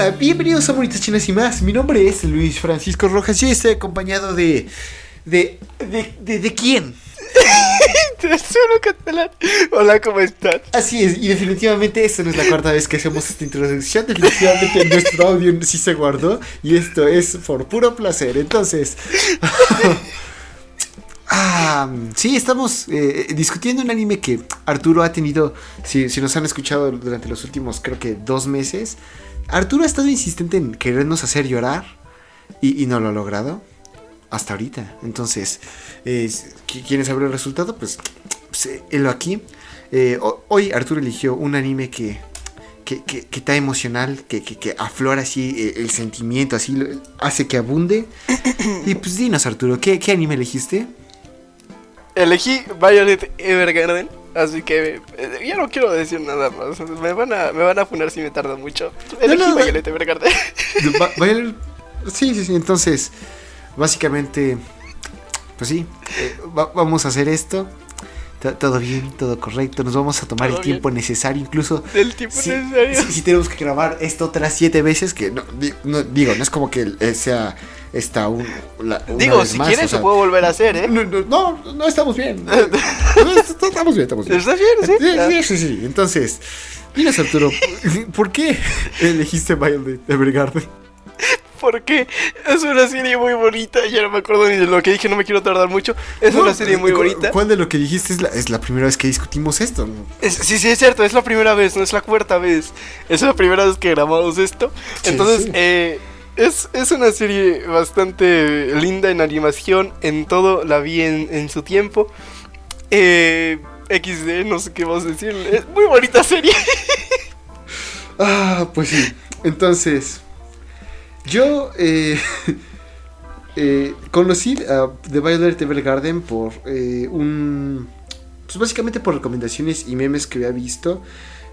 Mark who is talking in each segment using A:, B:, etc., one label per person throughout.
A: Hola, bienvenidos a Bonitas Chinas y más. Mi nombre es Luis Francisco Rojas y estoy acompañado de. ¿De. de. de, de quién?
B: Catalán. Hola, ¿cómo estás?
A: Así es, y definitivamente esta no es la cuarta vez que hacemos esta introducción. Definitivamente nuestro audio sí se guardó y esto es por puro placer. Entonces. Ah, sí, estamos eh, discutiendo un anime que Arturo ha tenido, si, si nos han escuchado durante los últimos creo que dos meses, Arturo ha estado insistente en querernos hacer llorar y, no lo ha logrado hasta ahorita. Entonces, eh, ¿quieren saber el resultado? Pues, pues él aquí. Eh, hoy Arturo eligió un anime que, que, que, está emocional, que, que, aflora así el, el sentimiento, así lo, hace que abunde. y pues dinos Arturo, ¿qué, qué anime elegiste?
B: Elegí Violet Evergarden, así que eh, ya no quiero decir nada más. Me van a, me van a funar si me tarda mucho. Elegí no, no, Violet Evergarden.
A: Violet, sí, sí, sí. Entonces, básicamente, pues sí, eh, va, vamos a hacer esto. Todo bien, todo correcto. Nos vamos a tomar todo el tiempo bien. necesario, incluso.
B: El tiempo
A: si,
B: necesario.
A: Si, si, tenemos que grabar esto otras siete veces, que no, no digo, no es como que sea esta un, la,
B: Digo, si quieres o se puede volver a hacer, ¿eh?
A: No, no, no estamos bien. estamos bien, estamos bien.
B: ¿Estás bien?
A: Sí,
B: Sí,
A: sí, sí. Entonces, dinos Arturo, ¿por qué elegiste Violet Evergarden?
B: Porque es una serie muy bonita. Ya no me acuerdo ni de lo que dije, no me quiero tardar mucho. Es no, una serie muy bonita.
A: ¿Cuál de lo que dijiste es la, es la primera vez que discutimos esto?
B: Es, sí, sí, es cierto, es la primera vez, no es la cuarta vez. Es la primera vez que grabamos esto. Entonces, sí. eh es, es, una serie bastante linda en animación, en todo, la vi en, su tiempo. Eh, XD, no sé qué vas a decir, es muy bonita serie.
A: ah, pues sí. Entonces, yo eh, eh, conocí a The Violet Evergarden por eh, un... Pues básicamente por recomendaciones y memes que había visto.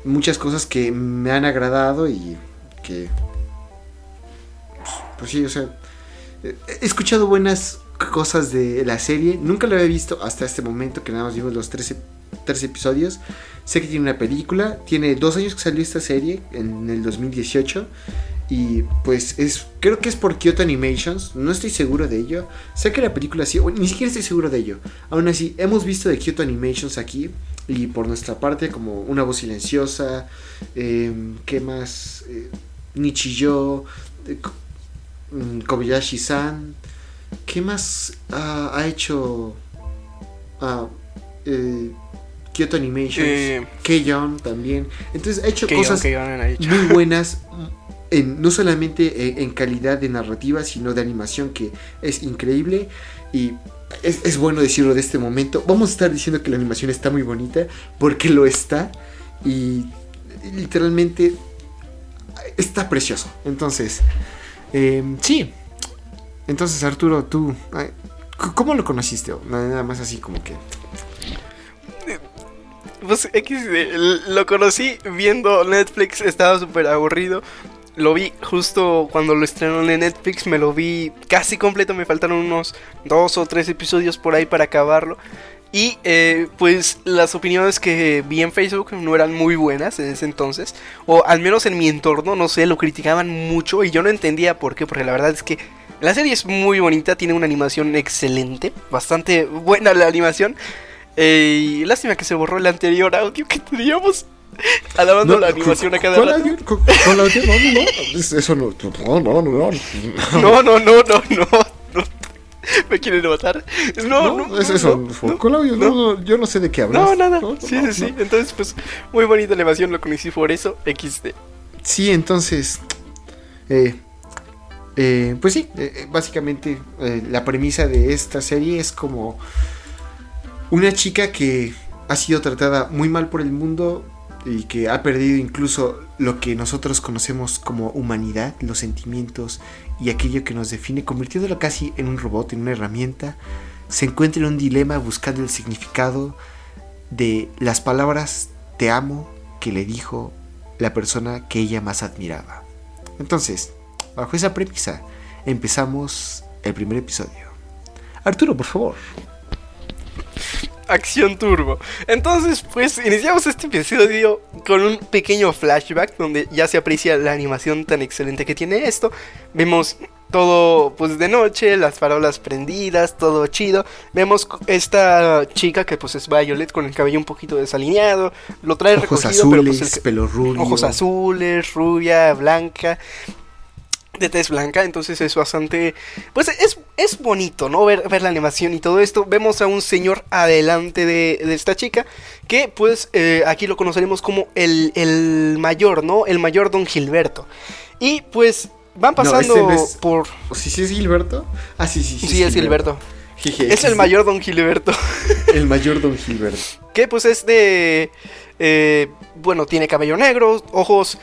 A: Muchas cosas que me han agradado y que pues sí, o sea, he escuchado buenas cosas de la serie. Nunca la había visto hasta este momento, que nada más vimos los 13, 13 episodios. Sé que tiene una película. Tiene dos años que salió esta serie, en el 2018. Y pues es, creo que es por Kyoto Animations. No estoy seguro de ello. Sé que la película sí, ni siquiera estoy seguro de ello. Aún así, hemos visto de Kyoto Animations aquí. Y por nuestra parte, como una voz silenciosa. Eh, ¿Qué más? Eh. Eh, Kobayashi-san. ¿Qué más uh, ha hecho uh, eh, Kyoto Animations? Eh, K-John también. Entonces ha hecho cosas
B: hecho.
A: muy buenas. En, no solamente en, en, calidad de narrativa, sino de animación que es increíble. Y es, es, bueno decirlo de este momento. Vamos a estar diciendo que la animación está muy bonita, porque lo está. Y literalmente está precioso. Entonces, eh, sí. Entonces, Arturo, tú, ¿cómo lo conociste? Nada más así como que...
B: Pues X, lo conocí viendo Netflix, estaba súper aburrido. Lo vi justo cuando lo estrenaron en Netflix, me lo vi casi completo, me faltaron unos dos o tres episodios por ahí para acabarlo. Y eh, pues las opiniones que vi en Facebook no eran muy buenas en ese entonces. O al menos en mi entorno, no sé, lo criticaban mucho y yo no entendía por qué. Porque la verdad es que la serie es muy bonita, tiene una animación excelente, bastante buena la animación. Eh, y lástima que se borró el anterior audio que teníamos. Alabando no, la animación a cada rato.
A: Con, con la no, no, no, eso no, no, no, no.
B: No, no, no, no, no. ¿Me quieren matar? No, no,
A: no es eso. No, con audio, no, yo no sé de qué hablas.
B: No, nada. sí, sí, sí. Entonces, pues, muy bonita animación, lo conocí por eso, XD.
A: Sí, entonces, eh, eh, pues sí, eh, básicamente eh, la premisa de esta serie es como una chica que ha sido tratada muy mal por el mundo y que ha perdido incluso lo que nosotros conocemos como humanidad, los sentimientos y aquello que nos define, convirtiéndolo casi en un robot, en una herramienta, se encuentra en un dilema buscando el significado de las palabras te amo que le dijo la persona que ella más admiraba. Entonces, bajo esa premisa, empezamos el primer episodio. Arturo, por favor.
B: Acción turbo. Entonces, pues iniciamos este episodio con un pequeño flashback donde ya se aprecia la animación tan excelente que tiene esto. Vemos todo pues de noche, las farolas prendidas, todo chido. Vemos esta chica que pues es Violet con el cabello un poquito desalineado, lo trae
A: ojos
B: recogido, pero
A: azules,
B: pues el
A: pelo rubio.
B: ojos azules, rubia, blanca, de tez blanca, entonces es bastante, pues es, es bonito, ¿no? Ver, ver la animación y todo esto. Vemos a un señor adelante de, de esta chica, que pues eh, aquí lo conoceremos como el, el mayor, ¿no? El mayor Don Gilberto. Y pues van pasando
A: ese no es-
B: por...
A: ¿O si sí es Gilberto? Ah, sí, sí,
B: Sí, es Gilberto.
A: Jeje,
B: Es el mayor Don Gilberto.
A: El mayor Don Gilberto.
B: que pues es de... eh, bueno, tiene cabello negro, ojos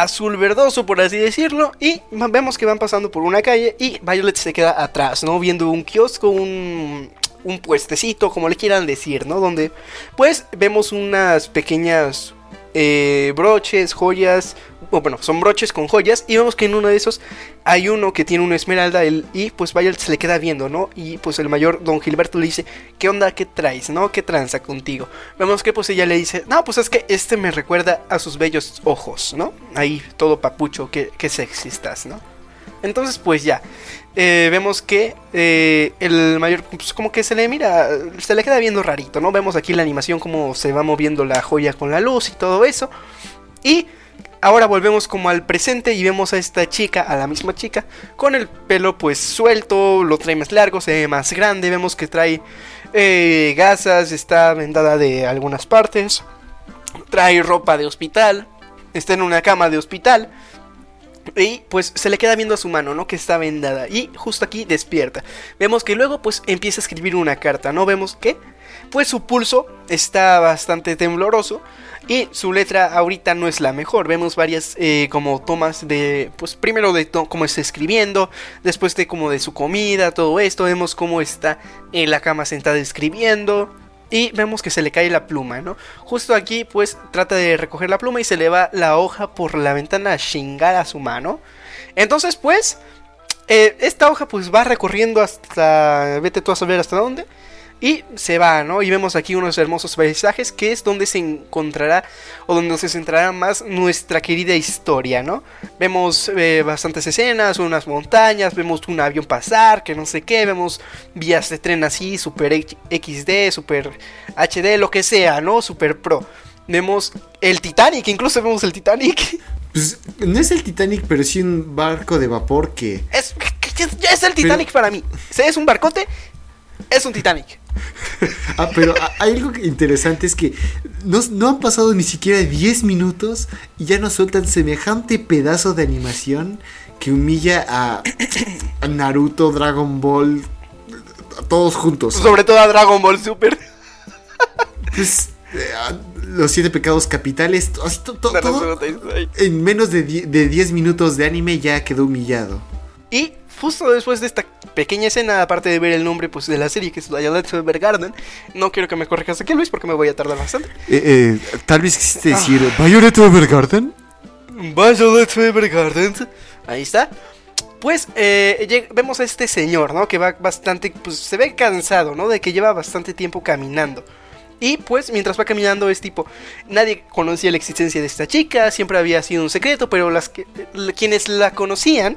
B: azul verdoso, por así decirlo. Y vemos que van pasando por una calle y Violet se queda atrás, ¿no? Viendo un kiosco, un, un puestecito, como le quieran decir, ¿no? Donde pues vemos unas pequeñas eh, broches, joyas. o bueno, son broches con joyas. Y vemos que en uno de esos hay uno que tiene una esmeralda. el- y pues Violet se le queda viendo, ¿no? Y pues el mayor Don Gilberto le dice: ¿Qué onda? ¿Qué traes? ¿No? ¿Qué tranza contigo? Vemos que pues ella le dice: No, pues es que este me recuerda a sus bellos ojos, ¿no? Ahí todo papucho, que, que sexy estás, ¿no? Entonces, pues ya. eh, vemos que eh, el mayor, pues como que se le mira, se le queda viendo rarito, ¿no? Vemos aquí la animación, como se va moviendo la joya con la luz y todo eso. Y ahora volvemos como al presente y vemos a esta chica, a la misma chica, con el pelo pues suelto, lo trae más largo, se ve más grande. Vemos que trae eh, gasas, está vendada de algunas partes, trae ropa de hospital, está en una cama de hospital. Y pues se le queda viendo a su mano, ¿no? Que está vendada. Y justo aquí despierta. Vemos que luego pues empieza a escribir una carta, ¿no? Vemos que pues su pulso está bastante tembloroso. Y su letra ahorita no es la mejor. Vemos varias eh, como tomas de, pues primero de cómo está escribiendo, después de como de su comida, todo esto. Vemos cómo está en la cama sentada escribiendo. Y vemos que se le cae la pluma, ¿no? Justo aquí, pues, trata de recoger la pluma y se le va la hoja por la ventana a chingar a su mano. Entonces, pues, eh, esta hoja pues va recorriendo hasta... Vete tú a saber hasta dónde. Y se va, ¿no? Y vemos aquí unos hermosos paisajes que es donde se encontrará o donde se centrará más nuestra querida historia, ¿no? Vemos eh, bastantes escenas, unas montañas, vemos un avión pasar, que no sé qué, vemos vías de tren así, super XD, super HD, lo que sea, ¿no? Super pro. Vemos el Titanic, incluso vemos el Titanic.
A: Pues no es el Titanic, pero sí un barco de vapor que.
B: Es, ya es el Titanic para mí. Es un barcote, es un Titanic.
A: Ah, pero hay algo interesante: es que no, no han pasado ni siquiera 10 minutos y ya nos sueltan semejante pedazo de animación que humilla a, a Naruto, Dragon Ball, a todos juntos.
B: Sobre todo a Dragon Ball Super.
A: Pues, eh, los siete pecados capitales, to- to- todo, en menos de 10 minutos de anime ya quedó humillado.
B: Y justo después de esta pequeña escena, aparte de ver el nombre pues, de la serie, que es Violet Evergarden, no quiero que me corrijas aquí, Luis, porque me voy a tardar bastante.
A: Eh, eh, tal vez quisiste decir Violet Evergarden.
B: Violet Evergarden. Ahí está. Pues eh, vemos a este señor, ¿no? Que va bastante, pues se ve cansado, ¿no? De que lleva bastante tiempo caminando. Y pues mientras va caminando es tipo, nadie conocía la existencia de esta chica, siempre había sido un secreto, pero las que, quienes la conocían,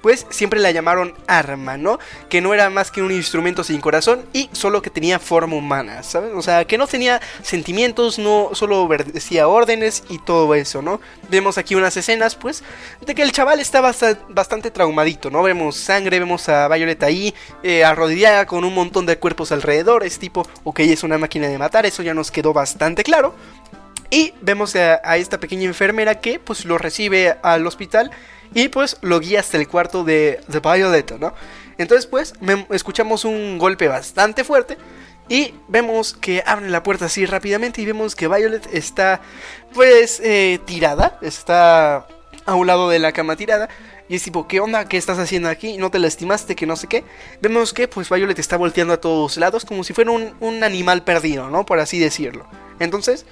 B: pues siempre la llamaron arma, ¿no? Que no era más que un instrumento sin corazón y solo que tenía forma humana, ¿sabes? O sea, que no tenía sentimientos, no solo obedecía órdenes y todo eso, ¿no? Vemos aquí unas escenas, pues, de que el chaval está basta- bastante traumadito, ¿no? Vemos sangre, vemos a Violet ahí, eh, arrodillada con un montón de cuerpos alrededor, es tipo, ok, es una máquina de matar, eso ya nos quedó bastante claro. Y vemos a, a esta pequeña enfermera que pues lo recibe al hospital y pues lo guía hasta el cuarto de, de Violet, ¿no? Entonces pues escuchamos un golpe bastante fuerte y vemos que abren la puerta así rápidamente y vemos que Violet está pues eh, tirada, está a un lado de la cama tirada. Y es tipo, ¿qué onda? ¿Qué estás haciendo aquí? ¿No te lastimaste? Que no sé qué. Vemos que pues Violet está volteando a todos lados como si fuera un, un animal perdido, ¿no? Por así decirlo. Entonces,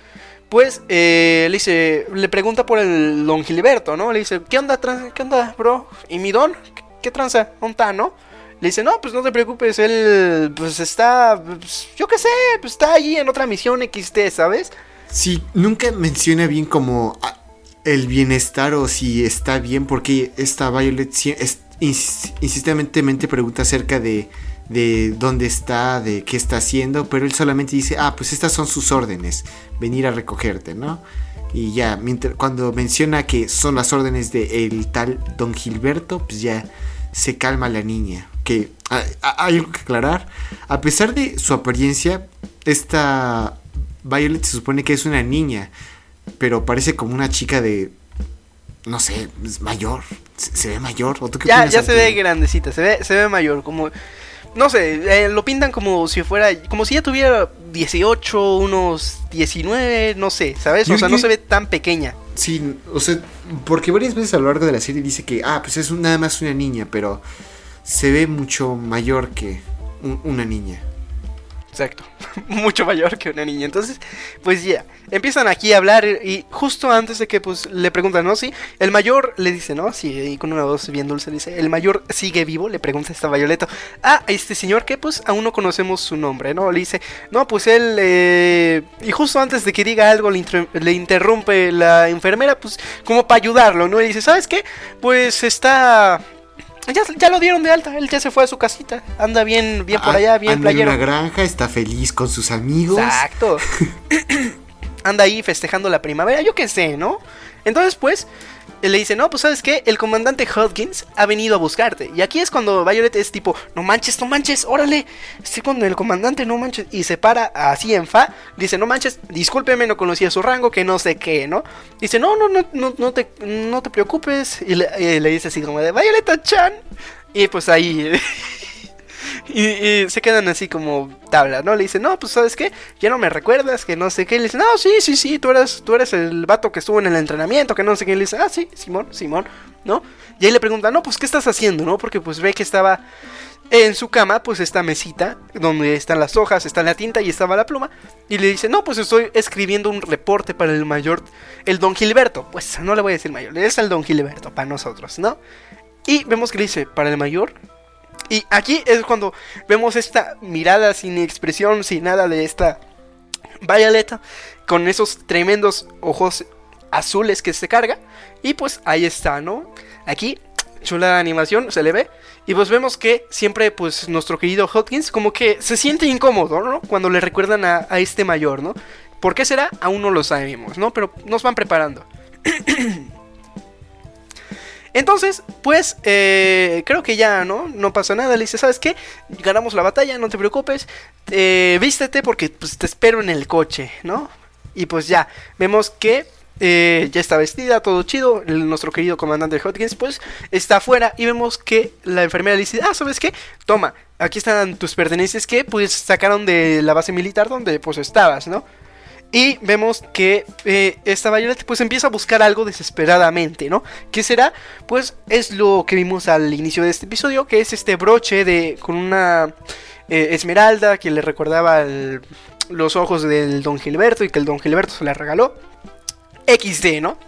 B: pues eh, le dice, le pregunta por el don Gilberto, ¿no? Le dice, ¿qué onda, qué onda, bro? ¿Y mi don? ¿Qué, qué tranza? ¿Dónde está, no? Le dice, no, pues no te preocupes, él pues está, pues, yo qué sé, pues está ahí en otra misión XT, ¿sabes?
A: Sí, nunca menciona bien como ah, el bienestar o si está bien, porque esta Violet insistentemente pregunta acerca de, de dónde está, de qué está haciendo, pero él solamente dice, ah, pues estas son sus órdenes, venir a recogerte, ¿no? Y ya, mientras, cuando menciona que son las órdenes de el tal Don Gilberto, pues ya se calma la niña. Que hay algo que aclarar. A pesar de su apariencia, esta Violet se supone que es una niña, pero parece como una chica de, no sé, es mayor. Se, se ve mayor. ¿O tú qué
B: Ya, ya se ve grandecita, se ve, se ve mayor, como... No sé, eh, lo pintan como si fuera, como si ya tuviera 18, unos 19, no sé, ¿sabes?
A: Yo-
B: O sea, no se ve tan pequeña.
A: Sí, o sea, porque varias veces a lo largo de la serie dice que, ah, pues es un- nada más una niña, pero se ve mucho mayor que un- una niña.
B: Exacto, mucho mayor que una niña. Entonces, pues ya, empiezan aquí a hablar y justo antes de que pues le preguntan, ¿no? Sí, el mayor le dice, ¿no? Sí, y con una voz bien dulce dice, el mayor sigue vivo, le pregunta esta Violeta. Ah, este señor que pues aún no conocemos su nombre, ¿no? Le dice, no, pues él... eh", Y justo antes de que diga algo le, le interrumpe la enfermera, pues como para ayudarlo, ¿no? Y dice, ¿sabes qué? Pues está... Ya, ya lo dieron de alta, él ya se fue a su casita, anda bien, bien por
A: Ah,
B: allá, bien
A: anda en
B: playero.
A: una granja, está feliz con sus amigos.
B: Exacto. Anda ahí festejando la primavera, yo qué sé, ¿no? Entonces, pues, le dice, no, pues sabes qué, el comandante Hodgins ha venido a buscarte. Y aquí es cuando Violet es tipo, no manches, no manches, órale. Sí, cuando el comandante no manches. Y se para así en fa, dice, no manches, discúlpeme, no conocía su rango, que no sé qué, ¿no? Dice, no, no, no, no, no, te, no te preocupes. Le, y le dice así como de, Violeta Chan. Y pues ahí... Y, se quedan así como tabla, ¿no? Le dicen, no, pues sabes qué, ya no me recuerdas, que no sé qué. Le dicen, no, sí, sí, sí, tú eres, tú eres el vato que estuvo en el entrenamiento, que no sé qué. Le dice, ah, sí, Simón, Simón, ¿no? Y ahí le preguntan, no, pues qué estás haciendo, ¿no? Porque pues ve que estaba en su cama, pues esta mesita, donde están las hojas, está la tinta y estaba la pluma. Y le dice, no, pues estoy escribiendo un reporte para el mayor, el don Gilberto. Pues no le voy a decir mayor, es el don Gilberto, para nosotros, ¿no? Y vemos que le dice, para el mayor. Y aquí es cuando vemos esta mirada sin expresión, sin nada de esta Violeta, con esos tremendos ojos azules que se carga. Y pues ahí está, ¿no? Aquí, chula animación, se le ve. Y pues vemos que siempre, pues, nuestro querido Hopkins como que se siente incómodo, ¿no? Cuando le recuerdan a, a este mayor, ¿no? ¿Por qué será? Aún no lo sabemos, ¿no? Pero nos van preparando. Entonces, pues, eh, creo que ya, ¿no? No pasa nada. Le dice, ¿sabes qué? Ganamos la batalla, no te preocupes. Eh, vístete porque pues, te espero en el coche, ¿no? Y pues ya, vemos que eh, ya está vestida, todo chido. Nuestro querido comandante Hodgins, pues, está afuera. Y vemos que la enfermera le dice, ah, ¿sabes qué? Toma, aquí están tus pertenencias que pues sacaron de la base militar donde pues estabas, ¿no? Y vemos que eh, esta Violet pues empieza a buscar algo desesperadamente, ¿no? ¿Qué será? Pues es lo que vimos al inicio de este episodio, que es este broche de con una eh, esmeralda que le recordaba los ojos del Don Gilberto y que el Don Gilberto se la regaló. XD, ¿no?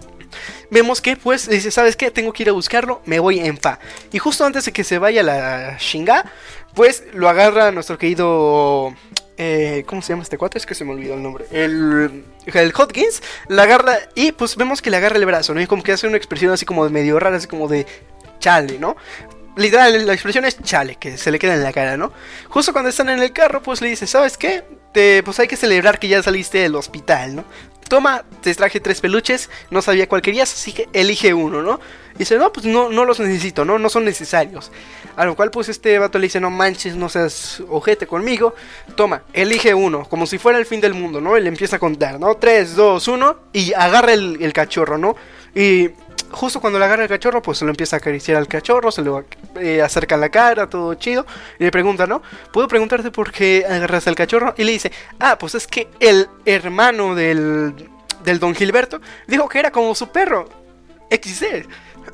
B: Vemos que pues dice, ¿sabes qué? Tengo que ir a buscarlo, me voy en fa. Y justo antes de que se vaya la chinga, pues lo agarra nuestro querido... eh, ¿Cómo se llama este cuate? Es que se me olvidó el nombre. El, el Hodgins la agarra y pues vemos que le agarra el brazo, ¿no? Y como que hace una expresión así como de medio rara, así como de chale, ¿no? Literal, la expresión es chale, que se le queda en la cara, ¿no? Justo cuando están en el carro, pues le dice, ¿sabes qué? Te- pues hay que celebrar que ya saliste del hospital, ¿no? Toma, te traje tres peluches, no sabía cuál querías, así que elige uno, ¿no? Y dice, no, pues no, no los necesito, ¿no? No son necesarios. A lo cual, pues este vato le dice, no manches, no seas ojete conmigo. Toma, elige uno, como si fuera el fin del mundo, ¿no? Él empieza a contar, ¿no? 3, 2, 1, y agarra el, cachorro, ¿no? Y justo cuando le agarra el cachorro, pues se lo empieza a acariciar al cachorro, se lo eh, acerca la cara, todo chido. Y le pregunta, ¿no? ¿Puedo preguntarte por qué agarras al cachorro? Y le dice, ah, pues es que el hermano del, del don Gilberto dijo que era como su perro. XD.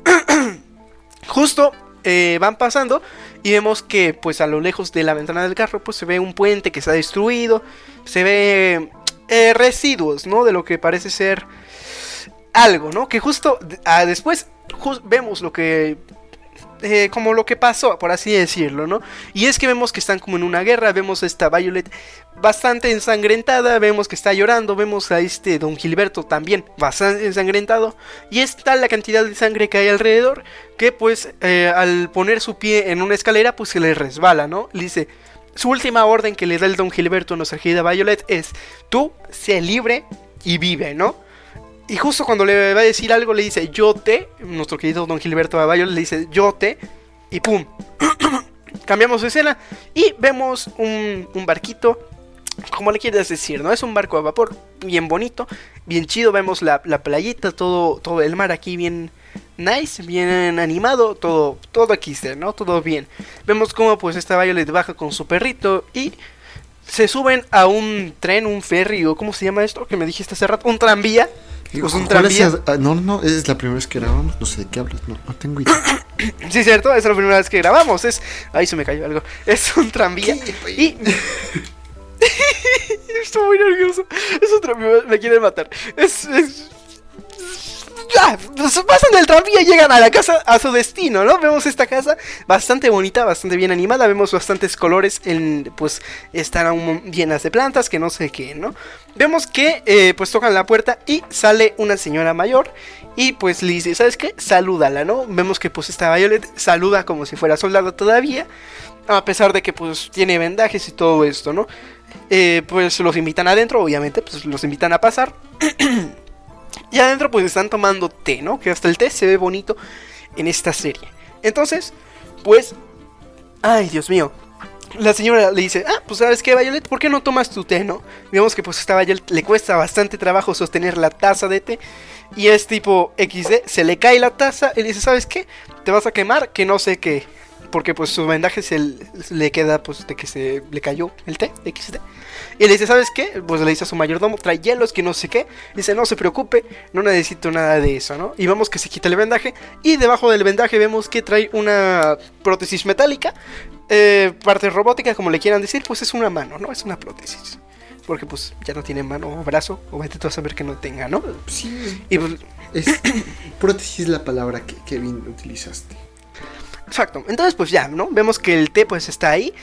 B: Justo eh, van pasando y vemos que pues a lo lejos de la ventana del carro pues se ve un puente que ha destruido, se ve eh, residuos, ¿no? De lo que parece ser algo, ¿no? Que justo ah, después vemos lo que eh, como lo que pasó, por así decirlo, ¿no? Y es que vemos que están como en una guerra, vemos a esta Violet bastante ensangrentada, vemos que está llorando, vemos a este Don Gilberto también bastante ensangrentado, y es tal la cantidad de sangre que hay alrededor que pues eh, al poner su pie en una escalera pues se le resbala, ¿no? Le dice, su última orden que le da el Don Gilberto a nuestra querida Violet es, tú sé libre y vive, ¿no? Y justo cuando le va a decir algo le dice, yo te, nuestro querido Don Gilberto a Violet le dice, yo te, y pum. Cambiamos de escena y vemos un, un barquito como le quieres decir, ¿no? Es un barco a vapor bien bonito, bien chido. Vemos la, la, playita, todo, todo el mar aquí bien nice, bien animado, todo, todo aquí, ¿no? Todo bien. Vemos cómo pues esta Violet baja con su perrito y se suben a un tren, un ferry o ¿cómo se llama esto? Que me dijiste hace rato, un tranvía.
A: Pues un tranvía. Ah, no, no, es la primera vez que grabamos, no sé de qué hablas, no, no tengo idea.
B: sí, cierto, es la primera vez que grabamos, es... Ahí se me cayó algo. Es un tranvía y... Estoy muy nervioso. Es otra me, me quieren matar. Es. es... Ah, pues pasan del tranvía y llegan a la casa, a su destino, ¿no? Vemos esta casa bastante bonita, bastante bien animada, vemos bastantes colores, en, pues están aún llenas de plantas, que no sé qué, ¿no? Vemos que eh, pues tocan la puerta y sale una señora mayor y pues le dice, ¿sabes qué? Salúdala, ¿no? Vemos que pues esta Violet saluda como si fuera soldado todavía, a pesar de que pues tiene vendajes y todo esto, ¿no? Eh, pues los invitan adentro, obviamente, pues los invitan a pasar. y adentro pues están tomando té, ¿no? Que hasta el té se ve bonito en esta serie. Entonces, pues... Ay, Dios mío. La señora le dice, ah, pues sabes qué, Violet, ¿por qué no tomas tu té, no? Vemos que pues esta Violet le cuesta bastante trabajo sostener la taza de té. Y es tipo XD, se le cae la taza y le dice, ¿sabes qué? Te vas a quemar, que no sé qué porque pues su vendaje se le queda pues de que se le cayó el té, XD. Y le dice, ¿sabes qué? Pues le dice a su mayordomo, trae hielos, que no sé qué. Dice, no se preocupe, no necesito nada de eso, ¿no? Y vemos que se quita el vendaje. Y debajo del vendaje vemos que trae una prótesis metálica. Eh, parte robótica, como le quieran decir, pues es una mano, ¿no? Es una prótesis. Porque pues ya no tiene mano o brazo, o vete tú a saber que no tenga, ¿no?
A: Sí. Y pues, es, prótesis es la palabra que, bien utilizaste.
B: Exacto. Entonces, pues ya, ¿no? Vemos que el té pues está ahí.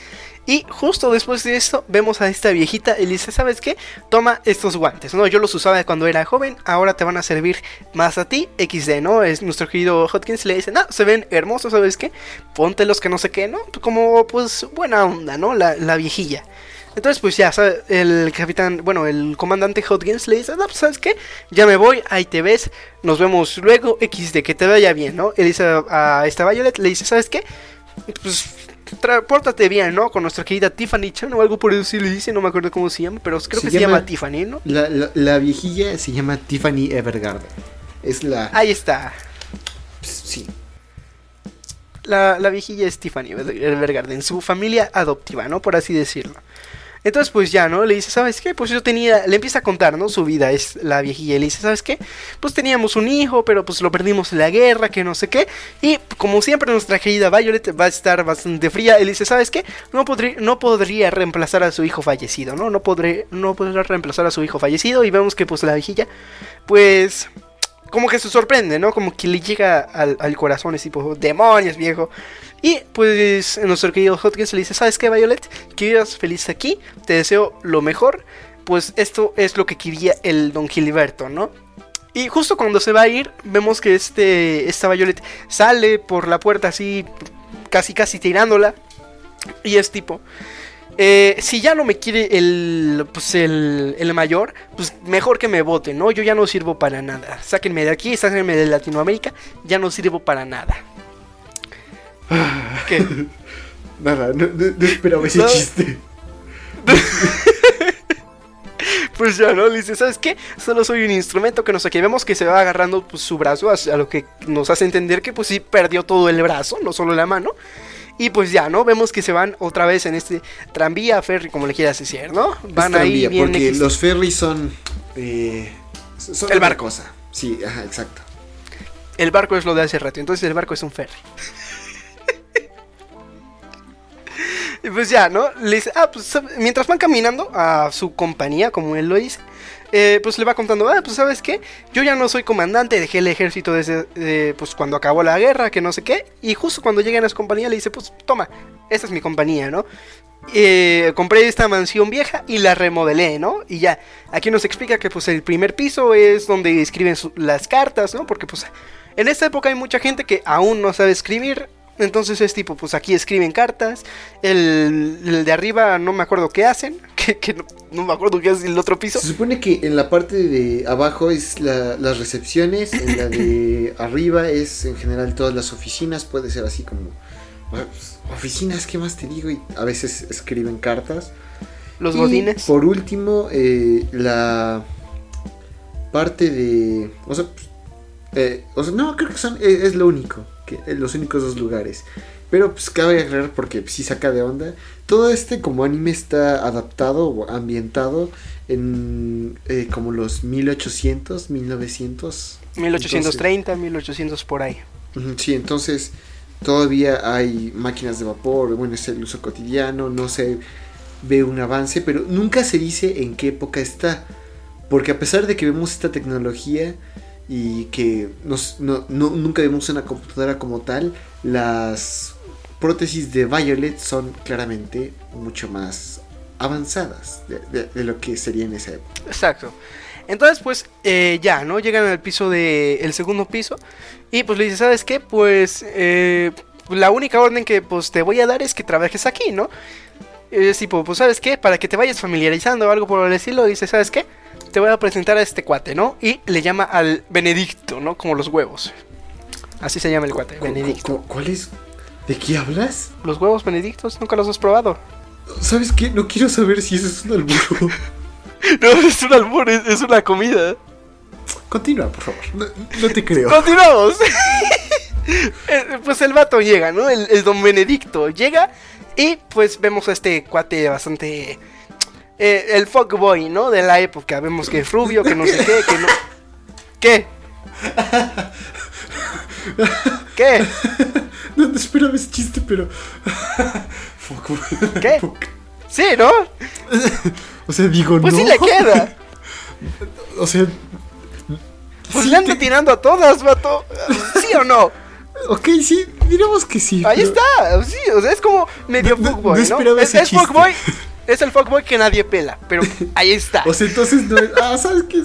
B: Y justo después de esto vemos a esta viejita y dice, ¿sabes qué? Toma estos guantes, ¿no? Yo los usaba cuando era joven, ahora te van a servir más a ti, XD, ¿no? Es nuestro querido Hotkins le dice, no, se ven hermosos, ¿sabes qué? Ponte los que no sé qué, ¿no? Como pues buena onda, ¿no? La, la viejilla. Entonces, pues ya, el capitán, bueno, el comandante Hodgins le dice, no, pues sabes qué, ya me voy, ahí te ves, nos vemos luego, X de que te vaya bien, ¿no? Él dice a esta Violet, le dice, ¿sabes qué? Pues pórtate bien, ¿no? Con nuestra querida Tiffany Chan o algo por eso le dice, no me acuerdo cómo se llama, pero creo que se llama Tiffany, ¿no?
A: La, la, viejilla se llama Tiffany Evergarden. Es la...
B: Ahí está.
A: Sí.
B: La, la viejilla es Tiffany Evergarden, su familia adoptiva, ¿no? Por así decirlo. Entonces, pues ya, ¿no? Le dice, ¿sabes qué? Pues yo tenía, le empieza a contar, ¿no? Su vida es la viejilla. Le dice, ¿sabes qué? Pues teníamos un hijo, pero pues lo perdimos en la guerra, que no sé qué. Y como siempre, nuestra querida Violet va a estar bastante fría. Él dice, ¿sabes qué? No, podría, no podría reemplazar a su hijo fallecido, ¿no? No, podré, no podrá reemplazar a su hijo fallecido. Y vemos que pues la viejilla, pues como que se sorprende, ¿no? Como que le llega al, al corazón, es tipo, demonios, viejo. Y pues nuestro querido Hotkins le dice, ¿sabes qué, Violet? Que vivas feliz aquí, te deseo lo mejor. Pues esto es lo que quería el Don Gilberto, ¿no? Y justo cuando se va a ir, vemos que este, esta Violet sale por la puerta así, casi casi tirándola. Y es tipo, eh, si ya no me quiere el, pues el, el, mayor, pues mejor que me vote, ¿no? Yo ya no sirvo para nada. Sáquenme de aquí, sáquenme de Latinoamérica, ya no sirvo para nada.
A: ¿Qué? Nada, no, esperaba ese chiste.
B: pues ya, ¿no? Le dice, ¿sabes qué? Solo soy un instrumento que nos aquí vemos que se va agarrando pues, su brazo, a, lo que nos hace entender que pues sí perdió todo el brazo, no solo la mano. Y pues ya, ¿no? Vemos que se van otra vez en este tranvía, ferry, como le quieras decir, ¿no? Van
A: ahí bien Porque los ferries son... Eh,
B: el barco.
A: Sí, ajá, exacto.
B: El barco es lo de hace rato, entonces el barco es un ferry. Y pues ya, ¿no? Le dice, ah, pues mientras van caminando a su compañía, como él lo dice, eh, pues le va contando, ah, pues sabes qué, yo ya no soy comandante, dejé el ejército desde, eh, pues cuando acabó la guerra, que no sé qué, y justo cuando llegan a su compañía le dice, pues toma, esta es mi compañía, ¿no? Eh, compré esta mansión vieja y la remodelé, ¿no? Y ya, aquí nos explica que pues el primer piso es donde escriben las cartas, ¿no? Porque pues en esta época hay mucha gente que aún no sabe escribir, entonces es tipo, pues aquí escriben cartas. El, de arriba no me acuerdo qué hacen. Que, no, me acuerdo qué hace el otro piso.
A: Se supone que en la parte de abajo es las recepciones. En la de arriba es en general todas las oficinas. Puede ser así como. Pues, oficinas, ¿qué más te digo? Y a veces escriben cartas.
B: Los godines.
A: Por último, eh, la parte de. O sea, pues, eh, o sea, no, creo que son, eh, es lo único los únicos dos lugares. Pero pues cabe aclarar porque si saca de onda. Todo este como anime está adaptado o ambientado en eh, como los 1800, 1900.
B: 1830, 1800 por ahí.
A: Sí, entonces todavía hay máquinas de vapor, bueno, es el uso cotidiano, no se ve un avance, pero nunca se dice en qué época está. Porque a pesar de que vemos esta tecnología, y que no, nunca vemos una computadora como tal, las prótesis de Violet son claramente mucho más avanzadas de, lo que sería en esa época.
B: Exacto. Entonces, pues eh, ya, ¿no? Llegan al piso del el segundo piso y pues le dice, ¿sabes qué? Pues eh, la única orden que pues te voy a dar es que trabajes aquí, ¿no? Es tipo, pues ¿sabes qué? Para que te vayas familiarizando o algo por el estilo, dice, ¿sabes qué? Te voy a presentar a este cuate, ¿no? Y le llama al Benedicto, ¿no? Como los huevos. Así se llama el cuate, Benedicto.
A: ¿Cuál es? ¿De qué hablas?
B: Los huevos benedictos, nunca los has probado.
A: ¿Sabes qué? No quiero saber si eso es un albur.
B: no, es un albur, es, una comida.
A: Continúa, por favor. No, te creo.
B: Continuamos. Eh, pues el vato llega, ¿no? El, el don Benedicto llega y pues vemos a este cuate bastante eh, el fuckboy, ¿no? De la época. Vemos que es rubio, que no sé qué, que no. ¿Qué? ¿Qué?
A: No, no esperaba ese chiste, pero.
B: fuckboy. ¿Qué? Sí, ¿no?
A: o sea, digo,
B: pues
A: no.
B: Pues sí le queda.
A: o sea.
B: Pues le anda tirando a todas, vato. ¿Sí o no?
A: Ok, sí, diremos que sí.
B: Ahí está, sí, o sea, es como medio fuckboy, ¿no?
A: esperaba Ese
B: es, es fuckboy es el fuckboy que nadie pela, pero ahí está.
A: o sea, entonces no es. Ah, ¿sabes qué?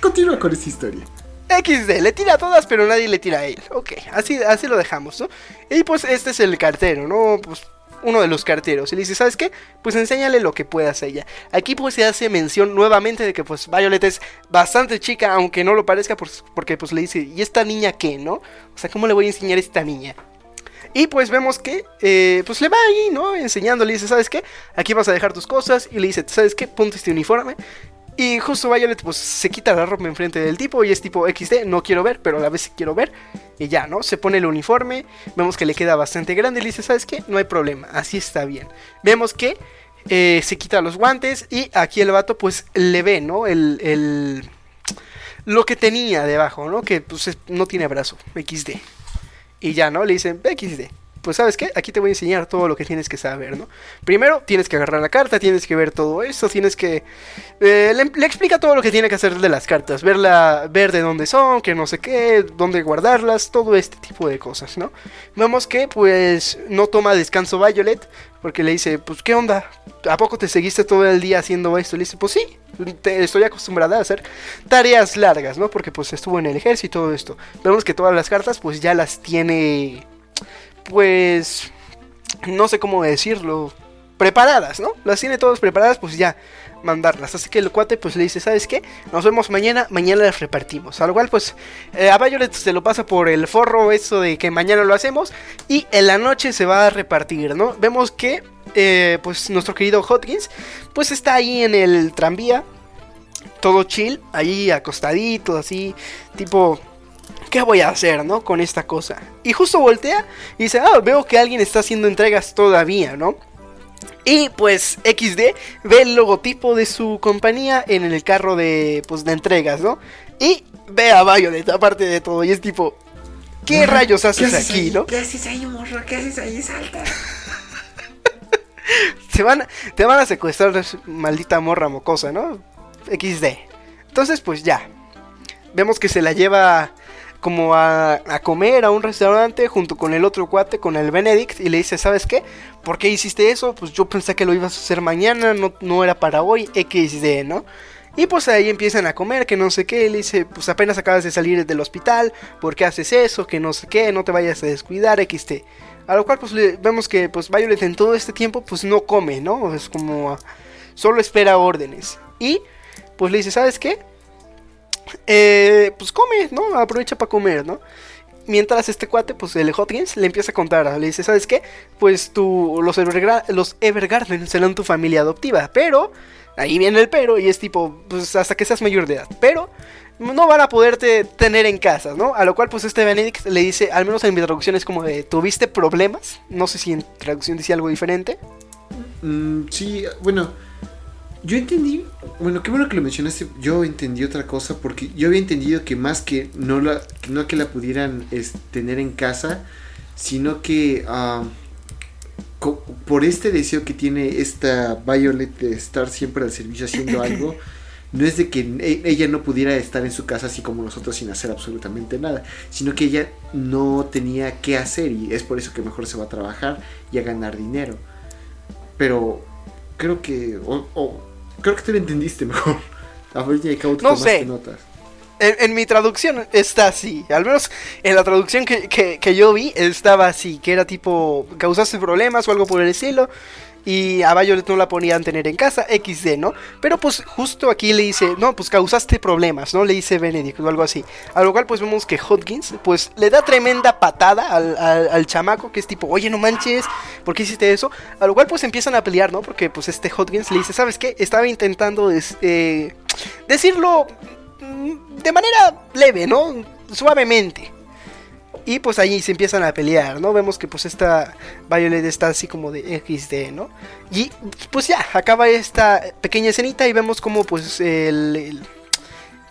A: Continúa con esta historia.
B: XD, le tira a todas, pero nadie le tira a él. Ok, así, así lo dejamos, ¿no? Y pues este es el cartero, ¿no? Pues uno de los carteros. Y le dice, ¿sabes qué? Pues enséñale lo que puedas a ella. Aquí pues se hace mención nuevamente de que pues Violet es bastante chica, aunque no lo parezca, pues, porque pues le dice, ¿y esta niña qué, no? O sea, ¿cómo le voy a enseñar a esta niña? Y pues vemos que, eh, pues le va ahí, ¿no? Enseñándole, dice, ¿sabes qué? Aquí vas a dejar tus cosas. Y le dice, ¿sabes qué? Ponte este uniforme. Y justo Violet pues se quita la ropa enfrente del tipo y es tipo XD, no quiero ver, pero a la vez quiero ver. Y ya, ¿no? Se pone el uniforme, vemos que le queda bastante grande y le dice, ¿sabes qué? No hay problema, así está bien. Vemos que eh, se quita los guantes y aquí el vato pues le ve, ¿no? El, el... Lo que tenía debajo, ¿no? Que pues no tiene brazo, XD. Y ya, ¿no? Le dicen, XD. Pues sabes qué, aquí te voy a enseñar todo lo que tienes que saber, ¿no? Primero tienes que agarrar la carta, tienes que ver todo esto, tienes que... Eh, le, explica todo lo que tiene que hacer de las cartas, verla, ver de dónde son, que no sé qué, dónde guardarlas, todo este tipo de cosas, ¿no? Vemos que pues no toma descanso Violet, porque le dice, pues qué onda, ¿a poco te seguiste todo el día haciendo esto? Le dice, pues sí, estoy acostumbrada a hacer tareas largas, ¿no? Porque pues estuvo en el ejército y todo esto. Vemos que todas las cartas pues ya las tiene, pues, no sé cómo decirlo, preparadas, ¿no? Las tiene todas preparadas, pues ya mandarlas. Así que el cuate pues le dice, ¿sabes qué? Nos vemos mañana, mañana las repartimos. Al cual pues eh, a Violet se lo pasa por el forro eso de que mañana lo hacemos y en la noche se va a repartir, ¿no? Vemos que eh, pues nuestro querido Hotkins pues está ahí en el tranvía, todo chill, ahí acostadito, así, tipo... ¿Qué voy a hacer, no? Con esta cosa. Y justo voltea y dice, ah, veo que alguien está haciendo entregas todavía, ¿no? Y pues XD ve el logotipo de su compañía en el carro de, pues, de entregas, ¿no? Y ve a Violet, aparte de todo, y es tipo, ¿qué rayos haces, aquí, no?
A: ¿Qué haces ahí, morro? ¿Qué haces ahí? Salta.
B: te, van, te van a secuestrar, maldita morra mocosa, ¿no? XD. Entonces, pues ya. Vemos que se la lleva como a, comer a un restaurante junto con el otro cuate, con el Benedict, y le dice, ¿sabes qué? ¿Por qué hiciste eso? Pues yo pensé que lo ibas a hacer mañana, no, no era para hoy, XD, ¿no? Y pues ahí empiezan a comer, que no sé qué, le dice, pues apenas acabas de salir del hospital, ¿por qué haces eso? Que no sé qué, no te vayas a descuidar, XD. A lo cual pues vemos que pues Violet en todo este tiempo pues no come, ¿no? Es como solo espera órdenes. Y pues le dice, ¿sabes qué? Eh, pues come, ¿no? Aprovecha para comer, ¿no? Mientras este cuate, pues el Hotgens le empieza a contar, le dice, ¿sabes qué? Pues tú, los, los Evergarden serán tu familia adoptiva, pero, ahí viene el pero, y es tipo, pues hasta que seas mayor de edad, pero no van a poderte tener en casa, ¿no? A lo cual pues este Benedict le dice, al menos en mi traducción es como de, ¿tuviste problemas? No sé si en traducción dice algo diferente.
A: Mm, sí, bueno, yo entendí, bueno, qué bueno que lo mencionaste, yo entendí otra cosa porque yo había entendido que más que no la, no que la pudieran tener en casa, sino que ah, por este deseo que tiene esta Violet de estar siempre al servicio haciendo algo, no es de que e, ella no pudiera estar en su casa así como nosotros sin hacer absolutamente nada, sino que ella no tenía qué hacer y es por eso que mejor se va a trabajar y a ganar dinero. Pero creo que creo que tú lo entendiste mejor. A ver, ya
B: no sé. notas. En, mi traducción está así. Al menos en la traducción que, que, yo vi estaba así. Que era tipo, causaste problemas o algo por el estilo y a Violet no la ponían tener en casa, XD, ¿no? Pero pues justo aquí le dice, no, pues causaste problemas, ¿no? Le dice Benedict o algo así. A lo cual pues vemos que Hodgins pues le da tremenda patada al, chamaco que es tipo, oye, no manches, ¿por qué hiciste eso? A lo cual pues empiezan a pelear, ¿no? Porque pues este Hodgins le dice, ¿sabes qué? Estaba intentando eh, decirlo mm, de manera leve, ¿no? Suavemente. Y pues ahí se empiezan a pelear, ¿no? Vemos que pues esta Violet está así como de XD, ¿no? Y pues ya, acaba esta pequeña escenita y vemos como pues el,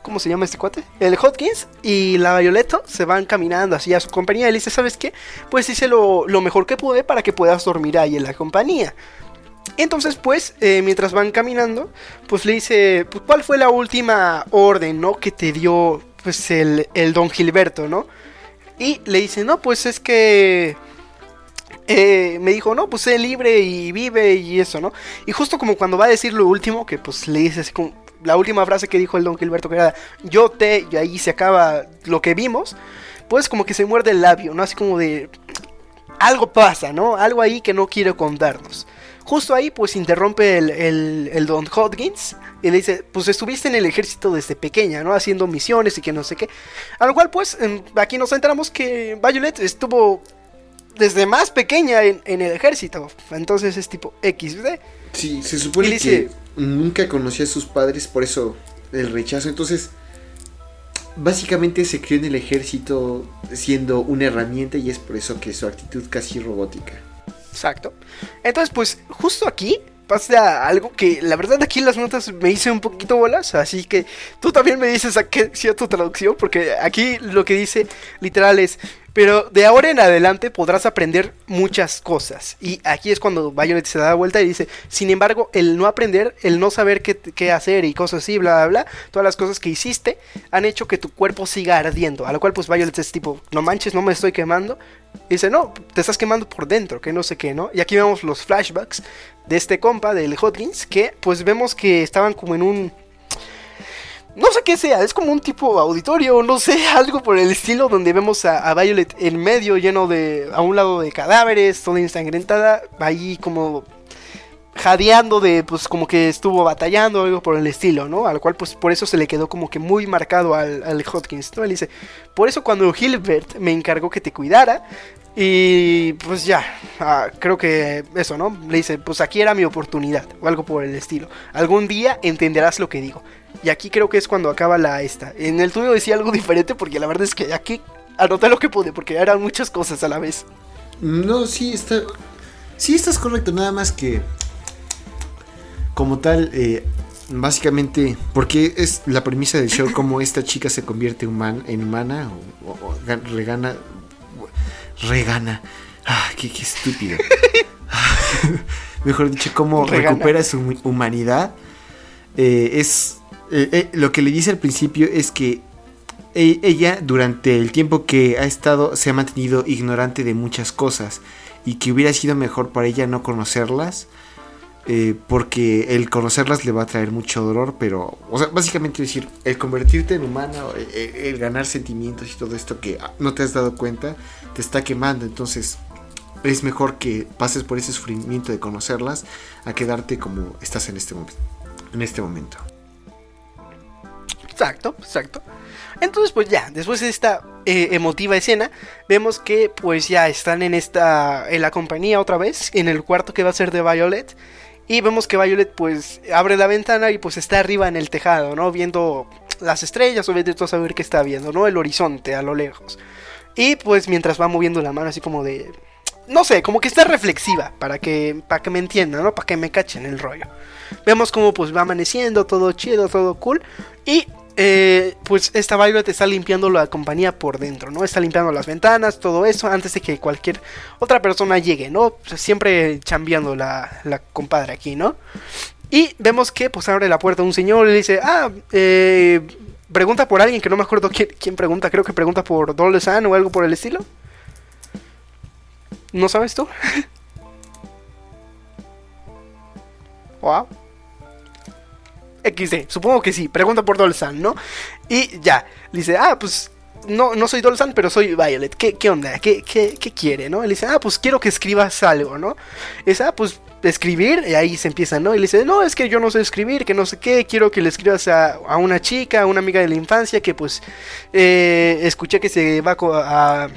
B: ¿Cómo se llama este cuate? El Hotkins y la Violeto se van caminando así a su compañía. Le dice, ¿sabes qué? Pues hice lo, mejor que pude para que puedas dormir ahí en la compañía. Entonces, pues, eh, mientras van caminando, pues le dice, pues, ¿cuál fue la última orden, no? Que te dio, pues, el, el Don Gilberto, ¿no? Y le dice, no, pues es que... Eh, me dijo, no, pues sé libre y vive y eso, ¿no? Y justo como cuando va a decir lo último, que pues le dice así como la última frase que dijo el don Gilberto, que era yo te, y ahí se acaba lo que vimos, pues como que se muerde el labio, ¿no? Así como de algo pasa, ¿no? Algo ahí que no quiere contarnos. Justo ahí pues interrumpe el, Don Hodgins y le dice, pues estuviste en el ejército desde pequeña, ¿no? Haciendo misiones y que no sé qué. A lo cual pues aquí nos enteramos que Violet estuvo desde más pequeña en, el ejército. Entonces es tipo XD.
A: Sí, se supone que nunca conocía a sus padres, por eso el rechazo. Entonces, básicamente se crió en el ejército siendo una herramienta y es por eso que su actitud casi robótica.
B: Exacto. Entonces, pues, justo aquí pasa algo que la verdad aquí las notas me hice un poquito bolas, así que tú también me dices a qué sea traducción, porque aquí lo que dice literal es pero de ahora en adelante podrás aprender muchas cosas. Y aquí es cuando Violet se da vuelta y dice, sin embargo, el no aprender, el no saber qué, hacer y cosas así, bla, bla, bla, todas las cosas que hiciste han hecho que tu cuerpo siga ardiendo. A lo cual pues Violet es tipo, no manches, no me estoy quemando. Y dice, no, te estás quemando por dentro, que no sé qué, ¿no? Y aquí vemos los flashbacks de este compa, del Hotkins, que pues vemos que estaban como en un no sé qué sea, es como un tipo auditorio, no sé, algo por el estilo donde vemos a, Violet en medio lleno de, a un lado de cadáveres, toda ensangrentada, ahí como jadeando de, pues como que estuvo batallando, algo por el estilo, ¿no? Al cual pues por eso se le quedó como que muy marcado al, al Hotkins, ¿no? Él dice, por eso cuando Gilbert me encargó que te cuidara, y pues ya, ah, creo que eso, ¿no? Le dice, pues aquí era mi oportunidad, o algo por el estilo. Algún día entenderás lo que digo. Y aquí creo que es cuando acaba la esta. En el tuyo decía algo diferente porque la verdad es que aquí anoté lo que pude porque eran muchas cosas a la vez.
A: No, sí, está. Sí, estás correcto, nada más que. Como tal, eh, básicamente, porque es la premisa del show, como esta chica se convierte en humana o, regana. Regana. Ah, qué, estúpido. Mejor dicho, cómo recupera su humanidad. Eh, es eh, eh, lo que le dice al principio es que e- ella durante el tiempo que ha estado se ha mantenido ignorante de muchas cosas y que hubiera sido mejor para ella no conocerlas eh, porque el conocerlas le va a traer mucho dolor, pero, o sea, básicamente decir, el convertirte en humano, el, el- el ganar sentimientos y todo esto que ah, no te has dado cuenta, te está quemando, entonces es mejor que pases por ese sufrimiento de conocerlas a quedarte como estás en este momento. En este momento.
B: Exacto, exacto. Entonces, pues ya, después de esta eh, emotiva escena, vemos que pues ya están en esta, en la compañía otra vez, en el cuarto que va a ser de Violet. Y vemos que Violet pues abre la ventana y pues está arriba en el tejado, ¿no? Viendo las estrellas o viendo todo saber qué está viendo, ¿no? El horizonte a lo lejos. Y pues mientras va moviendo la mano así como de... No sé, como que está reflexiva para que, para que me entiendan, ¿no? Para que me cachen el rollo. Vemos como pues va amaneciendo, todo chido, todo cool. Y eh, pues esta Violet está limpiando la compañía por dentro, ¿no? Está limpiando las ventanas, todo eso, antes de que cualquier otra persona llegue, ¿no? Siempre chambeando la, compadre aquí, ¿no? Y vemos que pues abre la puerta un señor y le dice, ah, eh, pregunta por alguien que no me acuerdo quién, quién pregunta, creo que pregunta por Dole San o algo por el estilo. ¿No sabes tú? wow. XD, supongo que sí, pregunta por Dolzan, ¿no? Y ya, le dice, ah, pues no, no soy Dolzan, pero soy Violet, ¿qué, qué onda? ¿Qué, qué, qué quiere, no? Le dice, ah, pues quiero que escribas algo, ¿no? Dice, ah, pues escribir, y ahí se empieza, ¿no? Y le dice, no, es que yo no sé escribir, que no sé qué, quiero que le escribas a, a una chica, a una amiga de la infancia, que pues eh, escuché que se va a,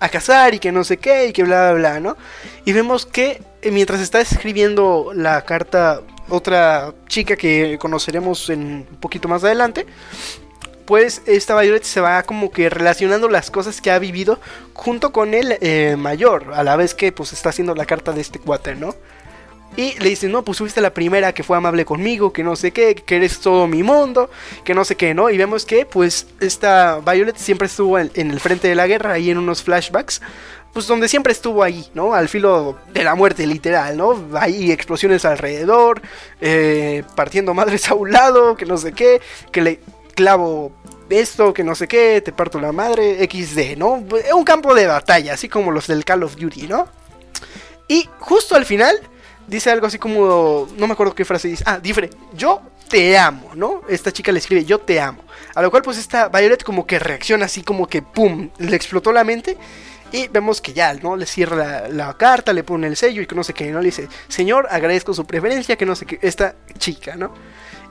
B: a casar y que no sé qué, y que bla, bla, bla, ¿no? Y vemos que eh, mientras está escribiendo la carta otra chica que conoceremos en un poquito más adelante, pues esta Violet se va como que relacionando las cosas que ha vivido junto con el eh, mayor, a la vez que pues está haciendo la carta de este cuate, ¿no? Y le dice, no, pues fuiste la primera que fue amable conmigo, que no sé qué, que eres todo mi mundo, que no sé qué, ¿no? Y vemos que, pues, esta Violet siempre estuvo en, en el frente de la guerra, ahí en unos flashbacks, pues donde siempre estuvo ahí, ¿no? Al filo de la muerte, literal, ¿no? Hay explosiones alrededor, eh, partiendo madres a un lado, que no sé qué, que le clavo esto, que no sé qué, te parto la madre, XD, ¿no? Un campo de batalla, así como los del Call of Duty, ¿no? Y justo al final dice algo así como, no me acuerdo qué frase dice, ah, dice, yo te amo, ¿no? Esta chica le escribe, yo te amo. A lo cual pues esta Violet como que reacciona así como que, ¡pum!, le explotó la mente. Y vemos que ya, ¿no? Le cierra la, carta, le pone el sello y que no sé qué, ¿no? Le dice, señor, agradezco su preferencia, que no sé qué, esta chica, ¿no?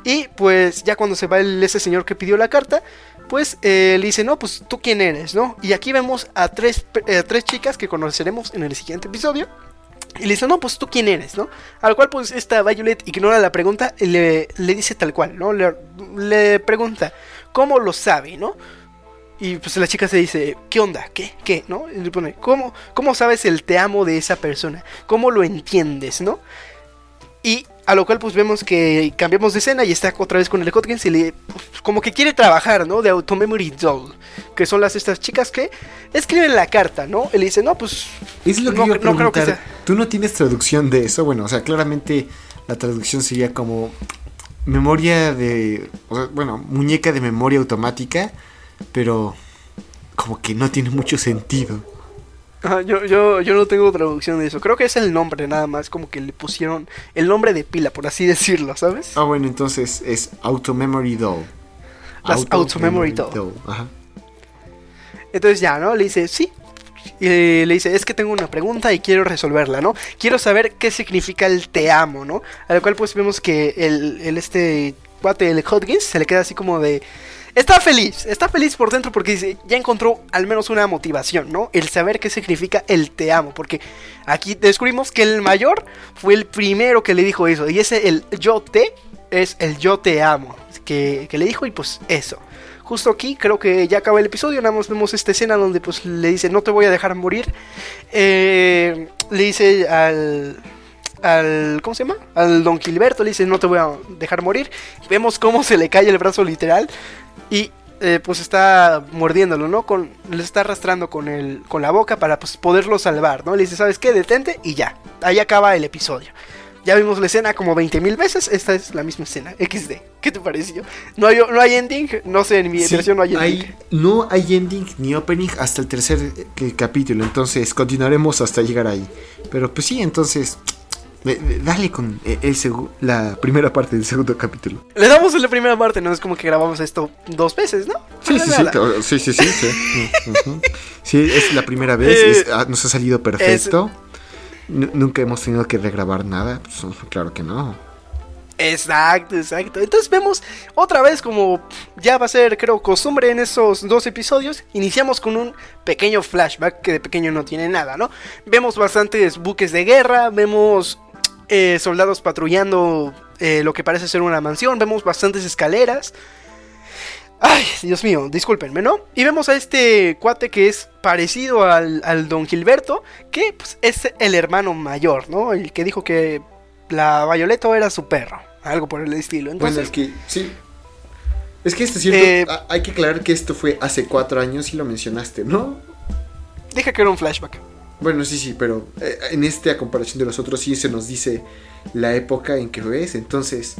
B: Y pues ya cuando se va ese señor que pidió la carta, pues eh, le dice, no, pues tú quién eres, ¿no? Y aquí vemos a tres, eh, tres chicas que conoceremos en el siguiente episodio. Y le dice, no, pues tú quién eres, ¿no? A lo cual pues esta Violet ignora la pregunta y le, le dice tal cual, ¿no? Le pregunta, ¿cómo lo sabe, no? Y pues la chica se dice, ¿qué onda? ¿Qué? ¿Qué? ¿No? Y le pone, ¿cómo, ¿cómo sabes el te amo de esa persona? ¿Cómo lo entiendes, no? Y a lo cual pues vemos que cambiamos de escena y está otra vez con el Hotgens y le pues, como que quiere trabajar, ¿no? De Auto Memory Doll, que son las estas chicas que escriben la carta, ¿no? Él dice, "No, pues
A: Es lo que
B: No,
A: a
B: no creo que sea.
A: Tú no tienes traducción de eso. Bueno, o sea, claramente la traducción sería como memoria de. o sea, bueno, muñeca de memoria automática. Pero como que no tiene mucho sentido.
B: Yo, yo, yo no tengo traducción de eso. Creo que es el nombre nada más, como que le pusieron el nombre de pila, por así decirlo, ¿sabes?
A: Ah, bueno, entonces es Auto Memory Doll.
B: Las Auto Memory Doll.
A: Ajá.
B: Entonces ya, ¿no? Le dice, sí. Y le dice, es que tengo una pregunta y quiero resolverla, ¿no? Quiero saber qué significa el te amo, ¿no? A lo cual pues vemos que el, el este cuate, el Hodgins, se le queda así como de... Está feliz, está feliz por dentro porque dice, ya encontró al menos una motivación, ¿no? El saber qué significa el te amo, porque aquí descubrimos que el mayor fue el primero que le dijo eso, y ese el yo te es el yo te amo, que, que le dijo y pues eso. Justo aquí creo que ya acaba el episodio, nada más vemos esta escena donde pues le dice no te voy a dejar morir. Eh, le dice al, al... ¿Cómo se llama? Al don Gilberto le dice no te voy a dejar morir. Vemos cómo se le cae el brazo literal y eh, pues está mordiéndolo, ¿no? Con, le está arrastrando con, el, con la boca para pues, poderlo salvar, ¿no? Le dice, ¿sabes qué? Detente y ya. Ahí acaba el episodio. Ya vimos la escena como 20 mil veces. Esta es la misma escena. XD. ¿Qué te pareció? No hay, no hay ending. No sé, en mi
A: Sí,
B: versión no hay ending.
A: hay- no hay ending ni opening hasta el tercer eh, capítulo. Entonces continuaremos hasta llegar ahí. Pero pues sí, entonces. Dale con eh, el la primera parte del segundo capítulo.
B: Le damos en la primera parte. No es como que grabamos esto dos veces, ¿no?
A: Sí, sí, sí, sí, sí, sí, sí. Es la primera vez,
B: Eh,
A: ah, nos ha salido perfecto. Nu- Nunca hemos tenido que regrabar nada, pues, claro que no.
B: Exacto, exacto. Entonces vemos otra vez como ya va a ser, creo, costumbre en esos dos episodios. Iniciamos con un pequeño flashback que de pequeño no tiene nada, ¿no? Vemos bastantes buques de guerra, vemos eh, soldados patrullando eh, lo que parece ser una mansión, vemos bastantes escaleras. Ay, Dios mío, discúlpenme, ¿no? Y vemos a este cuate que es parecido al, al don Gilberto, que pues, es el hermano mayor, ¿no? El que dijo que la Violeto era su perro, algo por el estilo. Entonces,
A: bueno, es que sí. Es que esto es cierto,
B: Eh,
A: hay que aclarar que esto fue hace cuatro años y lo mencionaste, ¿no?
B: dije que era un flashback.
A: Bueno, sí, sí, pero eh, en esta comparación de los otros sí se nos dice la época en que ves. Entonces,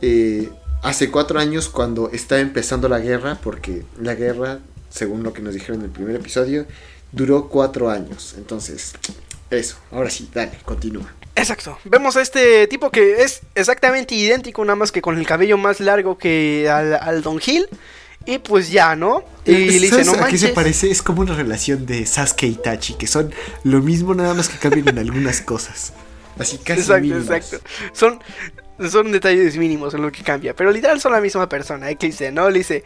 A: eh, hace cuatro años cuando está empezando la guerra, porque la guerra, según lo que nos dijeron en el primer episodio, duró cuatro años. Entonces, eso, ahora sí, dale, continúa.
B: Exacto. Vemos a este tipo que es exactamente idéntico, nada más que con el cabello más largo que al, al Don Gil. Y pues ya, ¿no? Y
A: Eh,
B: le dice,
A: ¿sabes
B: no
A: a qué
B: manches.
A: se parece? Es como una relación de Sasuke y Tachi, que son lo mismo, nada más que cambian en algunas cosas. Así casi
B: Exacto, exacto. Son, son detalles mínimos en lo que cambia. Pero literal son la misma persona. ¿eh? Que dice, ¿no? Le dice,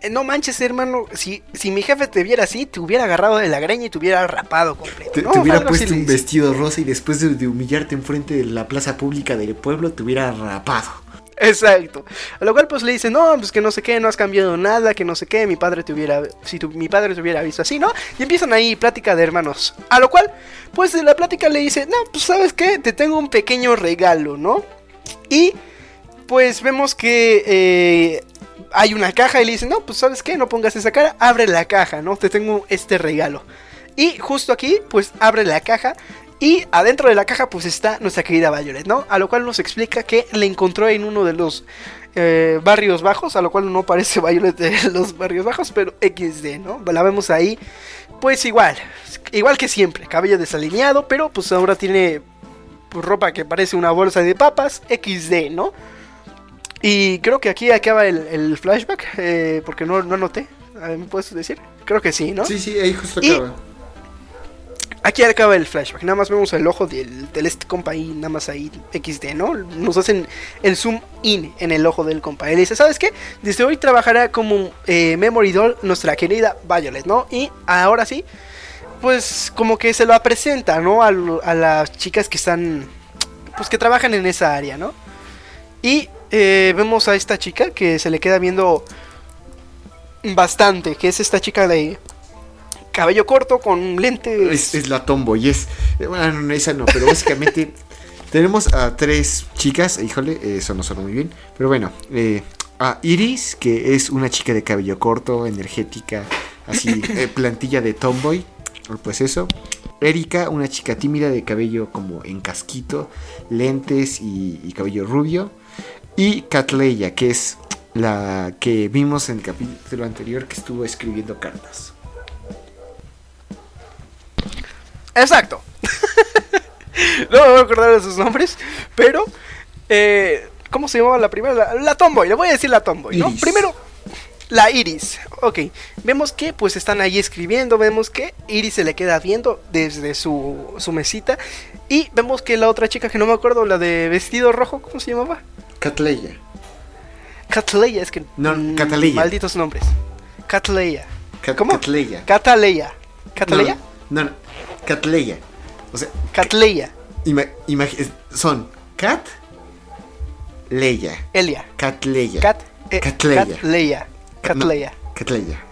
B: "Eh, no manches, hermano. Si, si mi jefe te viera así, te hubiera agarrado de la greña y te hubiera rapado completo.
A: Te,
B: ¿no?
A: te hubiera puesto un vestido rosa y después de, de humillarte enfrente de la plaza pública del pueblo te hubiera rapado.
B: Exacto. A lo cual pues le dice, no, pues que no sé qué, no has cambiado nada, que no sé qué, mi padre te hubiera, si tu, mi padre te hubiera visto así, ¿no? Y empiezan ahí plática de hermanos. A lo cual, pues de la plática le dice, no, pues sabes qué, te tengo un pequeño regalo, ¿no? Y pues vemos que eh, hay una caja y le dice, no, pues sabes qué, no pongas esa cara, abre la caja, ¿no? Te tengo este regalo. Y justo aquí, pues abre la caja. Y adentro de la caja, pues está nuestra querida Violet, ¿no? A lo cual nos explica que le encontró en uno de los eh, barrios bajos. A lo cual no parece Violet de los barrios bajos, pero XD, ¿no? La vemos ahí, pues igual. Igual que siempre, cabello desalineado, pero pues ahora tiene pues, ropa que parece una bolsa de papas. XD, ¿no? Y creo que aquí acaba el, el flashback, eh, porque no, no noté. A ver, ¿Me puedes decir? Creo que sí, ¿no?
A: Sí, sí, ahí justo
B: Y-
A: acaba.
B: Aquí acaba el flashback, nada más vemos el ojo del, del este compa nada más ahí XD, ¿no? Nos hacen el zoom in en el ojo del compa. Él dice, ¿sabes qué? Desde hoy trabajará como eh, Memory Doll nuestra querida Violet, ¿no? Y ahora sí, pues como que se lo presenta, ¿no? A las chicas que están, pues que trabajan en esa área, ¿no? Y eh, vemos a esta chica que se le queda viendo bastante, que es esta chica de cabello corto con lentes.
A: Es, es la tomboy, es. eh, Bueno, no, esa no, pero básicamente tenemos a tres chicas. Híjole, eso no suena muy bien. Pero bueno, eh, a Iris, que es una chica de cabello corto, energética, así, eh, plantilla de tomboy. Pues eso. Erika, una chica tímida de cabello como en casquito, lentes y, y cabello rubio. Y Catleya, que es la que vimos en el capítulo anterior que estuvo escribiendo cartas.
B: Exacto. no me voy a acordar de sus nombres, pero eh, ¿cómo se llamaba la primera? La, la Tomboy, le voy a decir la Tomboy, ¿no?
A: Iris.
B: Primero, la Iris. Ok, vemos que pues están ahí escribiendo, vemos que Iris se le queda viendo desde su, su mesita y vemos que la otra chica que no me acuerdo, la de vestido rojo, ¿cómo se llamaba?
A: Catleya.
B: Catleya, es que...
A: No,
B: mm,
A: Cataleya.
B: Malditos nombres. Catleya.
A: Cat-
B: ¿Cómo?
A: Catleya.
B: Cataleya. ¿Cataleya?
A: No, no, Catleya. O sea,
B: Catleya.
A: son Cat Leia.
B: Elia.
A: Catleya.
B: Cat, eh,
A: Catleya.
B: Catleya. Catleya.
A: Catleya.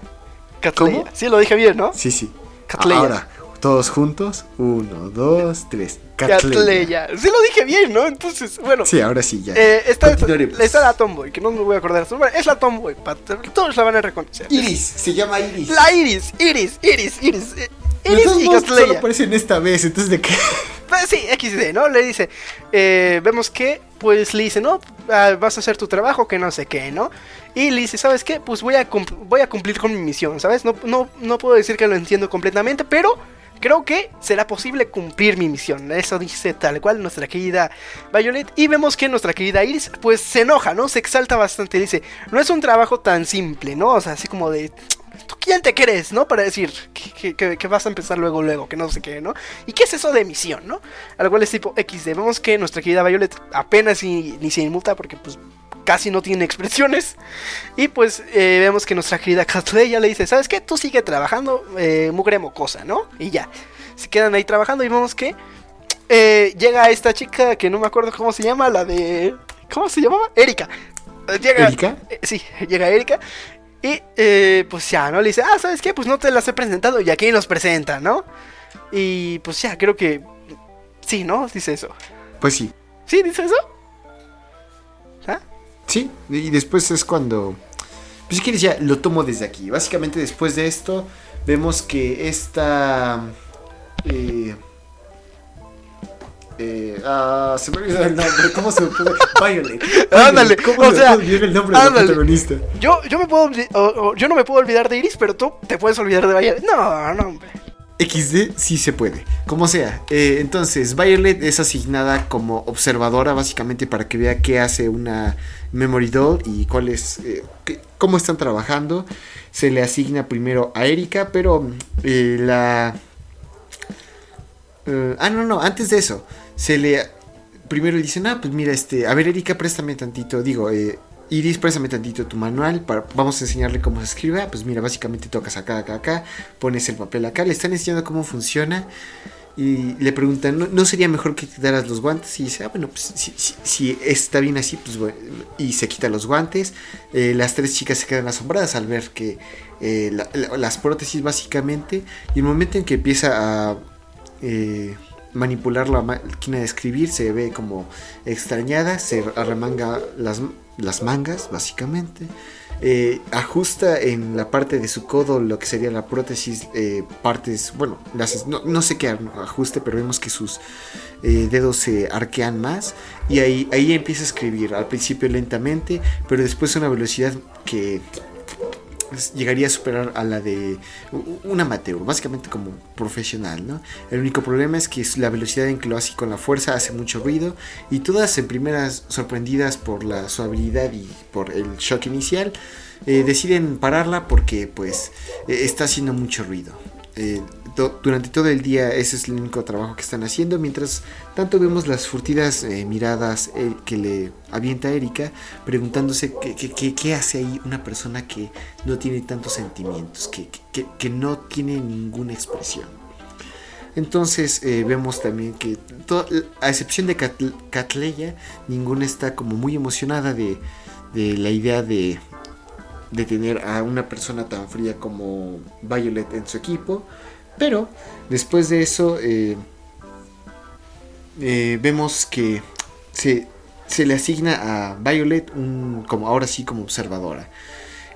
B: Catleya.
A: ¿Cómo?
B: Sí, lo dije bien, ¿no?
A: Sí, sí.
B: Catleya.
A: Ahora, todos juntos. Uno, dos, tres. Catleya.
B: Sí, lo dije bien, ¿no? Entonces, bueno.
A: Sí, ahora sí, ya.
B: Eh, esta,
A: Continuaremos.
B: esta es la Tomboy, que no me voy a acordar. Es la Tomboy. Todos la van a reconocer.
A: Iris, se llama Iris.
B: La Iris, Iris, Iris, Iris. Y
A: modos, solo aparecen esta vez, entonces de qué.
B: Pues sí, XD, ¿no? Le dice, eh, vemos que, pues le dice, no, ah, vas a hacer tu trabajo, que no sé qué, ¿no? Y le dice, ¿sabes qué? Pues voy a, voy a cumplir con mi misión, ¿sabes? No, no, no puedo decir que lo entiendo completamente, pero creo que será posible cumplir mi misión. Eso dice tal cual nuestra querida Violet. Y vemos que nuestra querida Iris, pues se enoja, ¿no? Se exalta bastante. Dice, no es un trabajo tan simple, ¿no? O sea, así como de... ¿Tú quién te crees, no? Para decir que, vas a empezar luego, luego, que no sé qué, ¿no? ¿Y qué es eso de misión, no? Al cual es tipo XD. Vemos que nuestra querida Violet apenas ni se inmuta porque, pues, casi no tiene expresiones. Y pues eh, vemos que nuestra querida ya le dice, ¿sabes qué? Tú sigue trabajando, eh, mugre mocosa, ¿no? Y ya. Se quedan ahí trabajando y vemos que eh, llega esta chica que no me acuerdo cómo se llama, la de... ¿Cómo se llamaba? Erika. Llega, ¿Erika? sí, llega Erika. Y pues ya, ¿no? Le dice, ah, ¿sabes qué? Pues no te las he presentado y aquí nos presenta, ¿no? Y pues ya, creo que... Sí, ¿no? Dice eso.
A: Pues sí.
B: ¿Sí? ¿Dice eso?
A: Sí, y después es cuando... Pues si quieres ya lo tomo desde aquí. Básicamente después de esto vemos que esta... Eh, eh, ah, se me olvidó el nombre. ¿Cómo se me puede? Violet.
B: Ándale.
A: ¿Cómo se me olvidó el nombre del protagonista?
B: Yo, yo, me puedo, yo no me puedo olvidar de Iris, pero tú te puedes olvidar de Violet. No, no, hombre.
A: XD sí se puede, como sea. Eh, entonces, Violet es asignada como observadora básicamente para que vea qué hace una memory doll y cuál es, eh, cómo están trabajando. Se le asigna primero a Erika, pero eh, la... ah, no, no, antes de eso, se le... Primero le dicen, ah, pues mira, este, a ver Erika, préstame tantito, digo, Iris, préstame tantito tu manual, para, vamos a enseñarle cómo se escribe. Ah, pues mira, básicamente tocas acá, acá, acá, pones el papel acá, le están enseñando cómo funciona. Y le preguntan, ¿no, sería mejor que quitaras los guantes? Y dice, ah, bueno, pues si, está bien así, pues bueno. Y se quita los guantes. Eh, las tres chicas se quedan asombradas al ver que eh, las prótesis básicamente. Y el momento en que empieza a eh, manipular la máquina de escribir, se ve como extrañada, se arremanga las las mangas, básicamente. Eh, ajusta en la parte de su codo lo que sería la prótesis, eh, partes, bueno, no, sé qué ajuste, pero vemos que sus eh, dedos se arquean más y ahí, ahí empieza a escribir, al principio lentamente, pero después a una velocidad que llegaría a superar a la de un amateur, básicamente como profesional, ¿no? El único problema es que la velocidad en que lo hace con la fuerza hace mucho ruido y todas en primeras sorprendidas por la suavidad y por el shock inicial, eh, deciden pararla porque pues eh, está haciendo mucho ruido. Eh, durante todo el día ese es el único trabajo que están haciendo, mientras tanto vemos las furtidas eh, miradas eh, que le avienta Erika preguntándose qué, hace ahí una persona que no tiene tantos sentimientos, que, no tiene ninguna expresión. Entonces vemos también que, a excepción de Catleya, ninguna está como muy emocionada de la idea de, de tener a una persona tan fría como Violet en su equipo. Pero después de eso eh, eh, vemos que se, se, le asigna a Violet un, como ahora sí como observadora.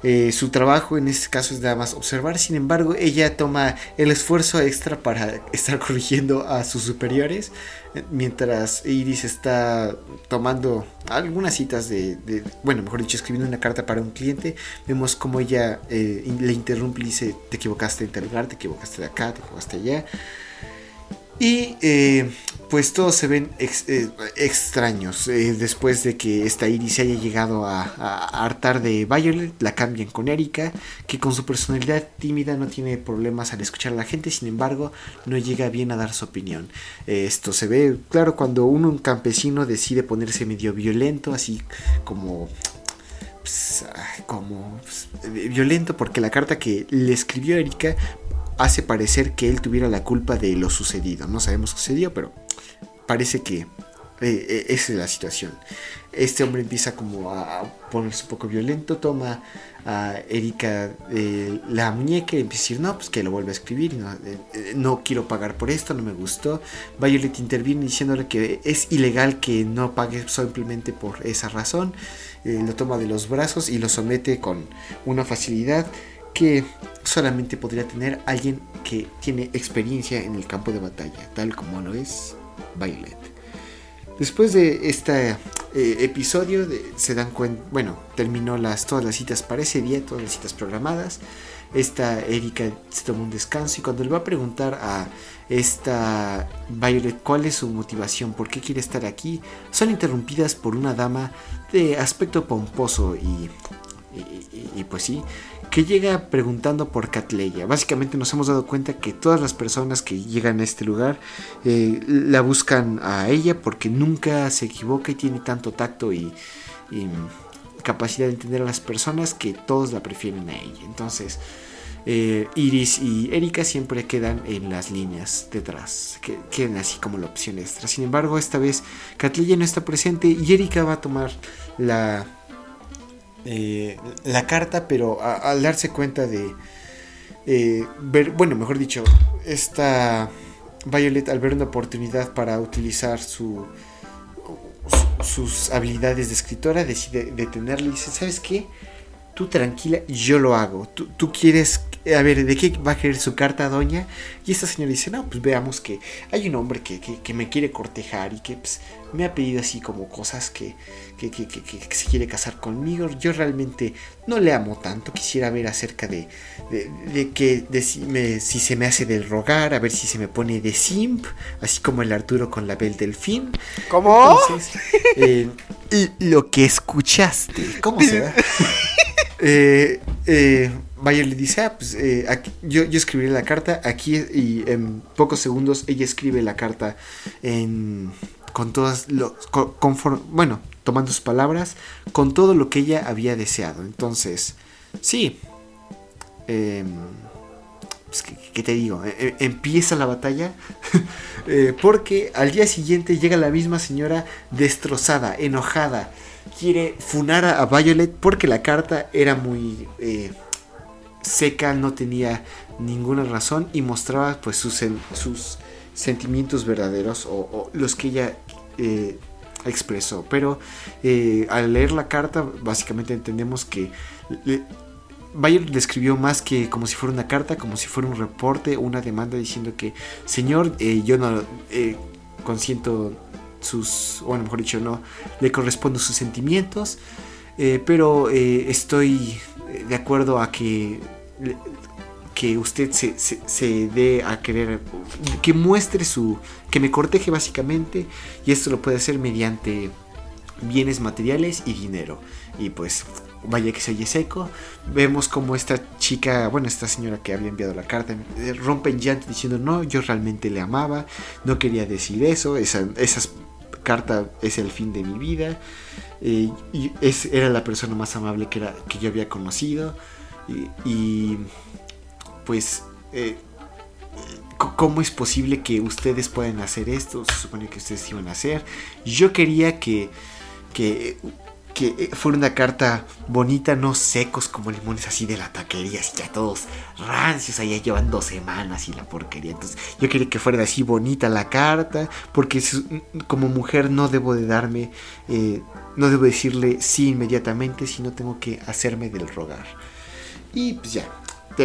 A: Eh, su trabajo en este caso es nada más observar, sin embargo ella toma el esfuerzo extra para estar corrigiendo a sus superiores, eh, mientras Iris está tomando algunas citas de, bueno, mejor dicho, escribiendo una carta para un cliente, vemos como ella eh, le interrumpe y dice, te equivocaste en tal lugar, te equivocaste de acá, te equivocaste allá. Y pues todos se ven eh, extraños. Eh, después de que esta Iris haya llegado a, hartar de Violet, la cambian con Erika, que con su personalidad tímida no tiene problemas al escuchar a la gente, sin embargo, no llega bien a dar su opinión. esto se ve claro cuando uno, un campesino, decide ponerse medio violento, así como pues, como pues, violento porque la carta que le escribió Erika hace parecer que él tuviera la culpa de lo sucedido. No sabemos qué sucedió, pero parece que eh, eh, esa es la situación. Este hombre empieza como a ponerse un poco violento, toma a Erika eh, la muñeca y empieza a decir, no, pues que lo vuelve a escribir, no, no, quiero pagar por esto, no me gustó. Violet interviene diciéndole que es ilegal que no pague simplemente por esa razón. lo toma de los brazos y lo somete con una facilidad que solamente podría tener alguien que tiene experiencia en el campo de batalla, tal como lo es Violet. Después de este episodio se dan cuenta, bueno, terminó las, todas las citas para ese día, todas las citas programadas. Esta Erika se toma un descanso y cuando le va a preguntar a esta Violet cuál es su motivación, por qué quiere estar aquí, son interrumpidas por una dama de aspecto pomposo y, y, pues sí, que llega preguntando por Catleya. Básicamente nos hemos dado cuenta que todas las personas que llegan a este lugar eh, la buscan a ella porque nunca se equivoca y tiene tanto tacto y, capacidad de entender a las personas que todos la prefieren a ella. Entonces, eh, Iris y Erika siempre quedan en las líneas detrás, que quedan así como la opción extra. Sin embargo, esta vez Catleya no está presente y Erika va a tomar la, eh, la carta, pero al darse cuenta de eh, ver, bueno, mejor dicho, esta Violet al ver una oportunidad para utilizar su sus habilidades de escritora, decide detenerle y dice, ¿sabes qué? Tú tranquila, yo lo hago. Tú, tú quieres a ver, ¿de qué va a querer su carta, doña? Y esta señora dice, no, pues veamos que hay un hombre que, me quiere cortejar y que pues, me ha pedido así como cosas que, que, se quiere casar conmigo. Yo realmente no le amo tanto, quisiera ver acerca de, de, que de si, si, se me hace del rogar, a ver si se me pone de simp, así como el Arturo con la Bel Delfín.
B: ¿Cómo?
A: Eh, lo que escuchaste, ¿cómo se da? eh, eh, Bayer le dice, ah, pues eh, yo, yo escribiré la carta aquí y en pocos segundos ella escribe la carta en, con todas los, bueno, tomando sus palabras, con todo lo que ella había deseado. Entonces, sí, em, pues, ¿qué, te digo? E, e, empieza la batalla eh, porque al día siguiente llega la misma señora destrozada, enojada, quiere funar a, Violet porque la carta era muy... Eh, seca, no tenía ninguna razón y mostraba pues sus, sus sentimientos verdaderos o, los que ella eh, expresó. Pero eh, al leer la carta básicamente entendemos que Bayer le escribió más que como si fuera una carta, como si fuera un reporte una demanda diciendo que, señor, eh, yo no consiento sus, o mejor dicho, no le correspondo sus sentimientos, pero estoy de acuerdo a que que usted se, se, dé a querer, que muestre su, que me corteje básicamente, y esto lo puede hacer mediante bienes materiales y dinero. Y pues, vaya que se oye seco, vemos como esta chica, bueno, esta señora que había enviado la carta, eh, rompe en llanto diciendo, no, yo realmente le amaba, no quería decir eso, esa, carta es el fin de mi vida, eh, era la persona más amable que, era, que yo había conocido y, pues, eh, ¿cómo es posible que ustedes puedan hacer esto? Se supone que ustedes iban a hacer. Yo quería que, que, que fuera una carta bonita, no secos como limones así de la taquería, así ya todos rancios, allá llevan dos semanas y la porquería. Entonces, yo quería que fuera así bonita la carta, porque como mujer no debo de darme, eh, no debo decirle sí inmediatamente, sino tengo que hacerme del rogar. Y pues ya,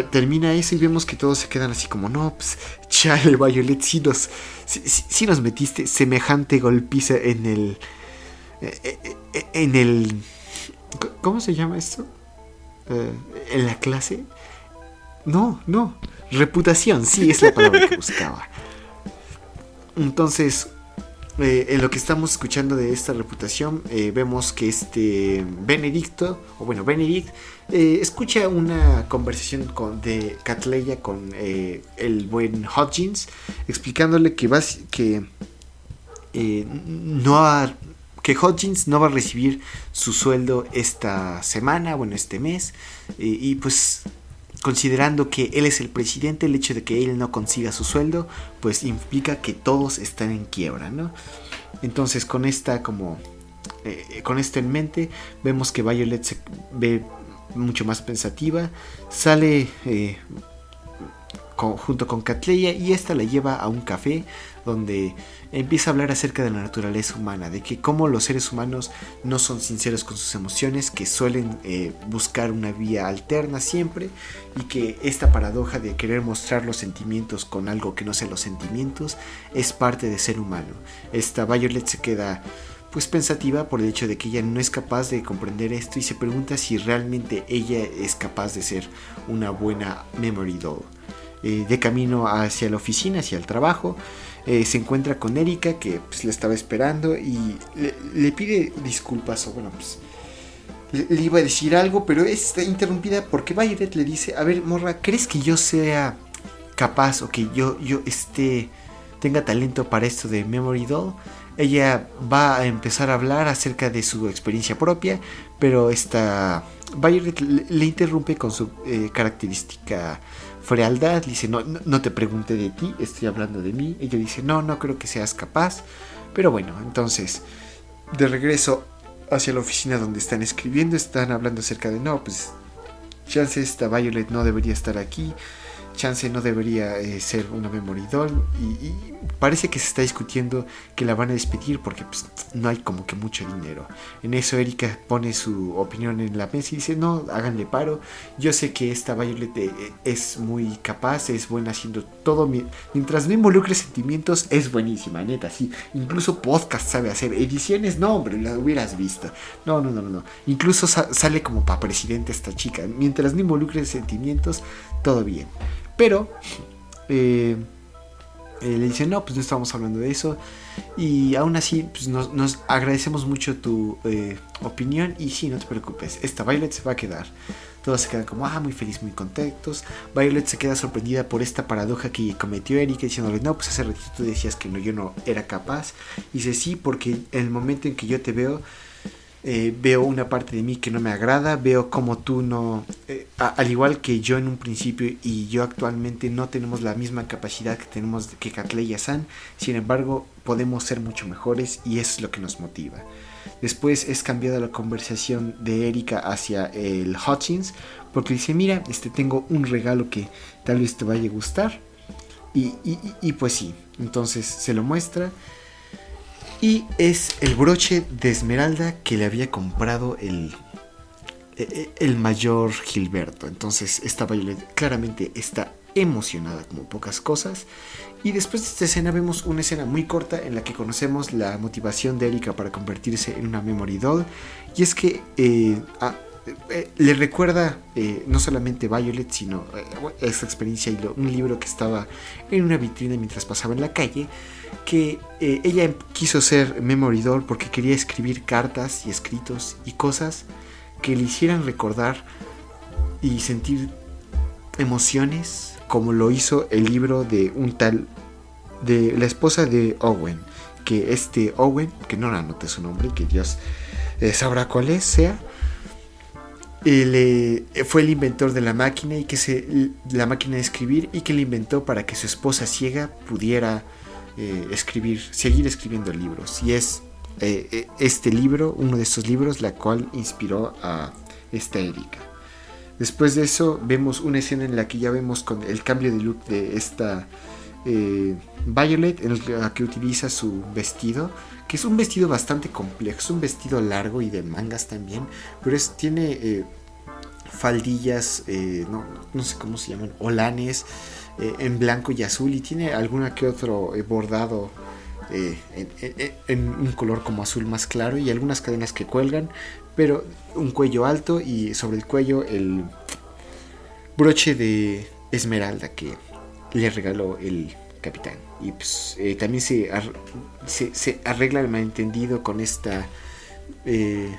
A: termina eso y vemos que todos se quedan así como, no, pues chale, Violet, si, nos metiste semejante golpiza en el... Eh, eh, eh, en el... ¿Cómo se llama esto? ¿En la clase? No, no. Reputación, sí, es la palabra que buscaba. Entonces, en lo que estamos escuchando de esta reputación, vemos que este Benedicto, o bueno, Benedict, eh, escucha una conversación con, de Catleya con eh, el buen Hodgins, explicándole que, va, que, eh, no que Hodgins no va a recibir su sueldo esta semana, bueno, este mes, y pues considerando que él es el presidente, el hecho de que él no consiga su sueldo, pues implica que todos están en quiebra, ¿no? Entonces con esta como con esto en mente vemos que Violet se ve mucho más pensativa. Sale eh, junto con Catleya y esta la lleva a un café donde empieza a hablar acerca de la naturaleza humana, de que como los seres humanos no son sinceros con sus emociones, que suelen eh, buscar una vía alterna siempre y que esta paradoja de querer mostrar los sentimientos con algo que no sea los sentimientos es parte de ser humano. Esta Violet se queda pues pensativa por el hecho de que ella no es capaz de comprender esto y se pregunta si realmente ella es capaz de ser una buena memory doll. Eh, de camino hacia la oficina, hacia el trabajo, eh, se encuentra con Erika que pues, la estaba esperando y le, pide disculpas o bueno pues le, iba a decir algo pero está interrumpida porque Violet le dice a ver morra ¿crees que yo sea capaz o que yo yo esté tenga talento para esto de Memory Doll? Ella va a empezar a hablar acerca de su experiencia propia, pero esta Violet le, interrumpe con su eh, característica frialdad. Dice, no, no, te pregunte de ti, estoy hablando de mí. Ella dice, no, no creo que seas capaz. Pero bueno, entonces, de regreso hacia la oficina donde están escribiendo, están hablando acerca de, no, pues, chance esta Violet no debería estar aquí chance no debería eh, ser una memory y, parece que se está discutiendo que la van a despedir porque pues, no hay como que mucho dinero. En eso Erika pone su opinión en la mesa y dice, no, háganle paro, yo sé que esta Violet eh, es muy capaz, es buena haciendo todo, mientras no involucre sentimientos es buenísima, neta, sí, incluso podcast sabe hacer, ediciones no, hombre, la hubieras visto, no, no, no, no, incluso sale como para presidente esta chica, mientras no involucre sentimientos, todo bien. Pero eh, le dicen, no, pues no estamos hablando de eso. Y aún así, pues nos, agradecemos mucho tu eh, opinión. Y sí, no te preocupes, esta Violet se va a quedar. Todos se quedan como, ah, muy feliz, muy contentos. Violet se queda sorprendida por esta paradoja que cometió Erika, diciéndole, no, pues hace ratito tú decías que no, yo no era capaz. Y dice, sí, porque en el momento en que yo te veo, eh, veo una parte de mí que no me agrada, veo como tú no, eh, al igual que yo en un principio y yo actualmente no tenemos la misma capacidad que tenemos que Katleya San, sin embargo podemos ser mucho mejores y eso es lo que nos motiva. Después es cambiada la conversación de Erika hacia el Hutchins porque dice, mira, este, tengo un regalo que tal vez te vaya a gustar. Y, y pues sí, entonces se lo muestra y es el broche de esmeralda que le había comprado el, e, e, el mayor Gilberto. Entonces esta Violet claramente está emocionada como pocas cosas. Y después de esta escena vemos una escena muy corta en la que conocemos la motivación de Erika para convertirse en una memory doll. Y es que eh, eh, le recuerda eh, no solamente Violet, sino esa experiencia y un libro que estaba en una vitrina mientras pasaba en la calle que eh, ella quiso ser memoridor porque quería escribir cartas y escritos y cosas que le hicieran recordar y sentir emociones como lo hizo el libro de un tal de la esposa de Owen que este Owen que no anote su nombre que Dios eh, sabrá cuál es sea eh, fue el inventor de la máquina y que se la máquina de escribir y que le inventó para que su esposa ciega pudiera eh, escribir, seguir escribiendo libros. Y es eh, eh, este libro, uno de estos libros, la cual inspiró a esta Erika. Después de eso vemos una escena en la que ya vemos con el cambio de look de esta Violet, en la que utiliza su vestido, que es un vestido bastante complejo, un vestido largo y de mangas también, pero es, tiene faldillas, no, no, sé cómo se llaman, olanes, eh, en blanco y azul y tiene alguna que otro eh, bordado eh, en, un color como azul más claro y algunas cadenas que cuelgan, pero un cuello alto y sobre el cuello el broche de esmeralda que le regaló el capitán. Y pues, también se, se, se, arregla el malentendido con esta eh,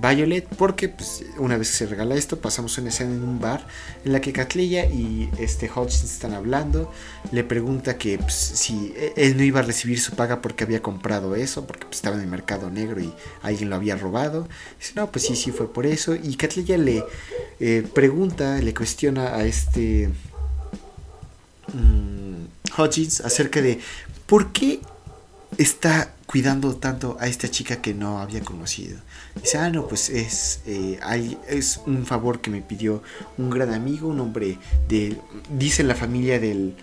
A: Violet porque pues, una vez que se regala esto pasamos una escena en un bar en la que Catleya y este Hodgson están hablando. Le pregunta que pues, si e, él no iba a recibir su paga porque había comprado eso porque pues, estaba en el mercado negro y alguien lo había robado. Dice no pues sí sí fue por eso y Catleya le eh, pregunta le cuestiona a este um, Hodgins acerca de por qué está cuidando tanto a esta chica que no había conocido. Dice, ah, no, pues es, eh, es un favor que me pidió un gran amigo, un hombre de, dice la familia del,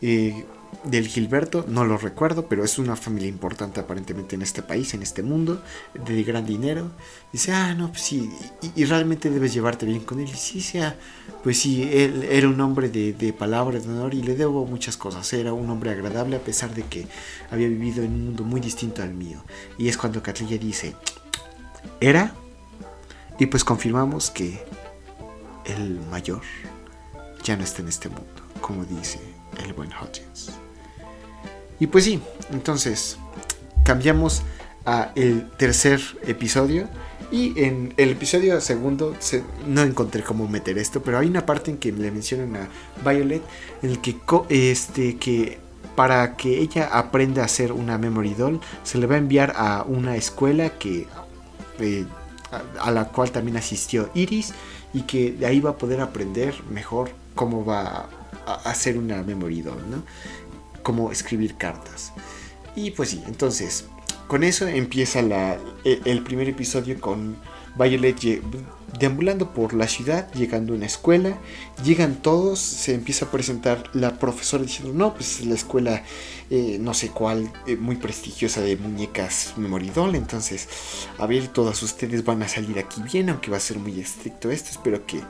A: eh, del Gilberto, no lo recuerdo, pero es una familia importante aparentemente en este país, en este mundo, de gran dinero. Dice, ah, no, pues sí, y, realmente debes llevarte bien con él. Y sí, sea, pues sí, él era un hombre de, de palabras de honor y le debo muchas cosas. Era un hombre agradable a pesar de que había vivido en un mundo muy distinto al mío. Y es cuando Catrilla dice, ¿era? Y pues confirmamos que el mayor ya no está en este mundo, como dice el buen Hutchins. Y pues sí, entonces cambiamos a el tercer episodio. Y en el episodio segundo no encontré cómo meter esto, pero hay una parte en que le mencionan a Violet en el que, este, que para que ella aprenda a hacer una memory doll se le va a enviar a una escuela que eh, a, la cual también asistió Iris y que de ahí va a poder aprender mejor cómo va a, hacer una memory doll, ¿no? Cómo escribir cartas. Y pues sí, entonces con eso empieza e, el primer episodio con Violet deambulando por la ciudad, llegando a una escuela, llegan todos, se empieza a presentar la profesora diciendo, no, pues la escuela, eh, no sé cuál, eh, muy prestigiosa de muñecas Memoridol, entonces, a ver, todas ustedes van a salir aquí bien, aunque va a ser muy estricto esto, espero que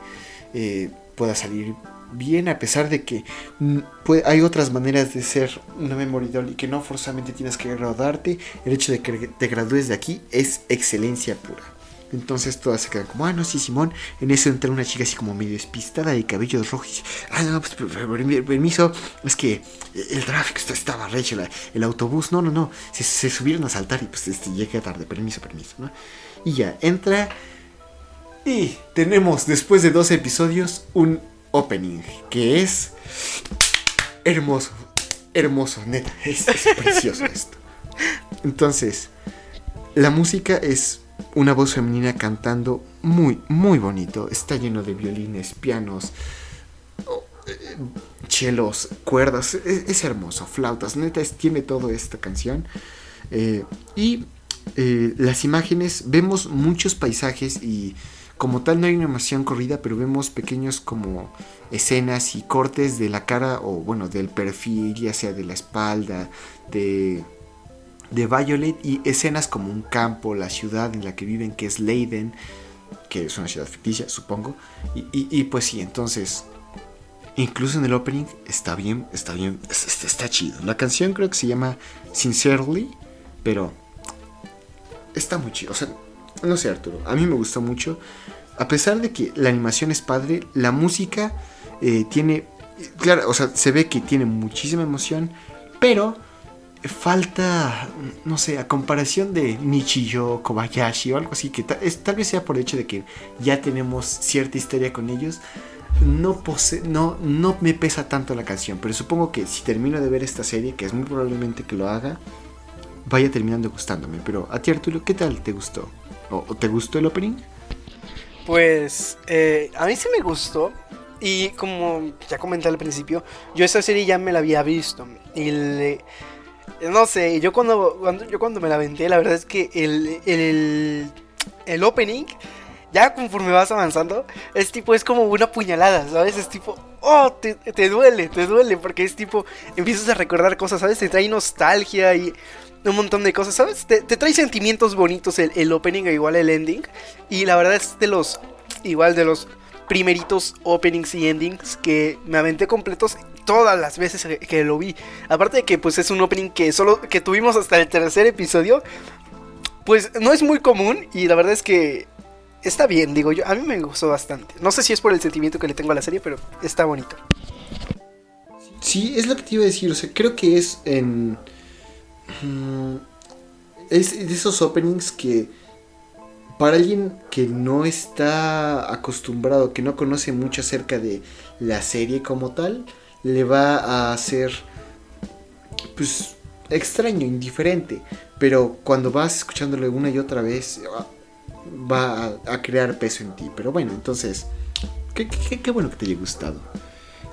A: eh, pueda salir bien a pesar de que mm, hay otras maneras de ser una memory y que no forzosamente tienes que graduarte. El hecho de que te gradúes de aquí es excelencia pura. Entonces todas se quedan como, ah, no, sí, Simón. En eso entra una chica así como medio despistada de cabellos rojos. Ah, no, pues permiso, es que el tráfico estaba recho, el autobús, no, no, no. Se, subieron a saltar y pues este, llegué tarde, permiso, permiso, ¿no? Y ya, entra. Y tenemos, después de dos episodios, un opening, que es hermoso, hermoso, neta, es, precioso esto. Entonces, la música es una voz femenina cantando muy, muy bonito. Está lleno de violines, pianos, chelos, cuerdas. Es, hermoso, flautas. Neta, tiene toda esta canción. Eh, y eh, las imágenes, vemos muchos paisajes y como tal no hay animación corrida, pero vemos pequeños como escenas y cortes de la cara o bueno, del perfil, ya sea de la espalda, de, de Violet y escenas como un campo, la ciudad en la que viven, que es Leiden, que es una ciudad ficticia, supongo. Y, pues sí, entonces, incluso en el opening está bien, está bien, está, está chido. La canción creo que se llama Sincerely, pero está muy chido. O sea, no sé Arturo, a mí me gustó mucho. A pesar de que la animación es padre, la música eh, tiene, claro, o sea, se ve que tiene muchísima emoción, pero falta, no sé, a comparación de Nichiyo, Kobayashi o algo así, que tal, tal vez sea por el hecho de que ya tenemos cierta historia con ellos, no, no, no me pesa tanto la canción, pero supongo que si termino de ver esta serie, que es muy probablemente que lo haga, vaya terminando gustándome. Pero a ti Arturo, ¿qué tal te gustó? ¿O, te gustó el opening?
B: Pues eh, a mí sí me gustó. Y como ya comenté al principio, yo esta serie ya me la había visto. Y no sé, yo cuando, cuando, yo cuando me la aventé, la verdad es que el, el, el opening, ya conforme vas avanzando, es tipo, es como una puñalada, ¿sabes? Es tipo, oh, te, te duele, te duele, porque es tipo, empiezas a recordar cosas, ¿sabes? Te trae nostalgia y un montón de cosas, ¿sabes? Te, trae sentimientos bonitos el, opening e igual el ending. Y la verdad es de los, igual de los primeritos openings y endings que me aventé completos todas las veces que lo vi. Aparte de que pues es un opening que solo que tuvimos hasta el tercer episodio, pues no es muy común y la verdad es que está bien, digo yo, a mí me gustó bastante. No sé si es por el sentimiento que le tengo a la serie, pero está bonito.
A: Sí, es lo que te iba a decir, o sea, creo que es en es de esos openings que para alguien que no está acostumbrado, que no conoce mucho acerca de la serie como tal, le va a hacer pues extraño, indiferente, pero cuando vas escuchándole una y otra vez va a, crear peso en ti. Pero bueno, entonces, qué, qué bueno que te haya gustado.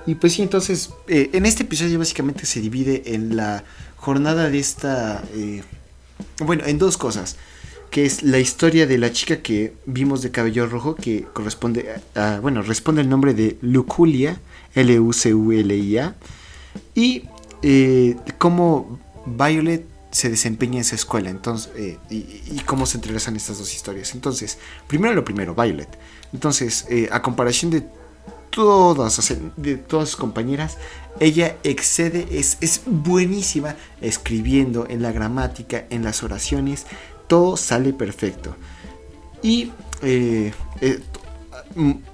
A: Y pues sí, entonces, eh, en este episodio básicamente se divide en la jornada de esta... Eh, bueno, en dos cosas. Que es la historia de la chica que vimos de cabello rojo, que corresponde bueno, responde al nombre de Luculia, L-U-C-U-L-I-A. Y eh, cómo Violet se desempeña en esa escuela entonces, y, cómo se entrelazan estas dos historias. Entonces, primero lo primero, Violet. Entonces, a comparación de todas, de todas sus compañeras, ella excede, es, es buenísima escribiendo en la gramática, en las oraciones, todo sale perfecto. Y eh, eh,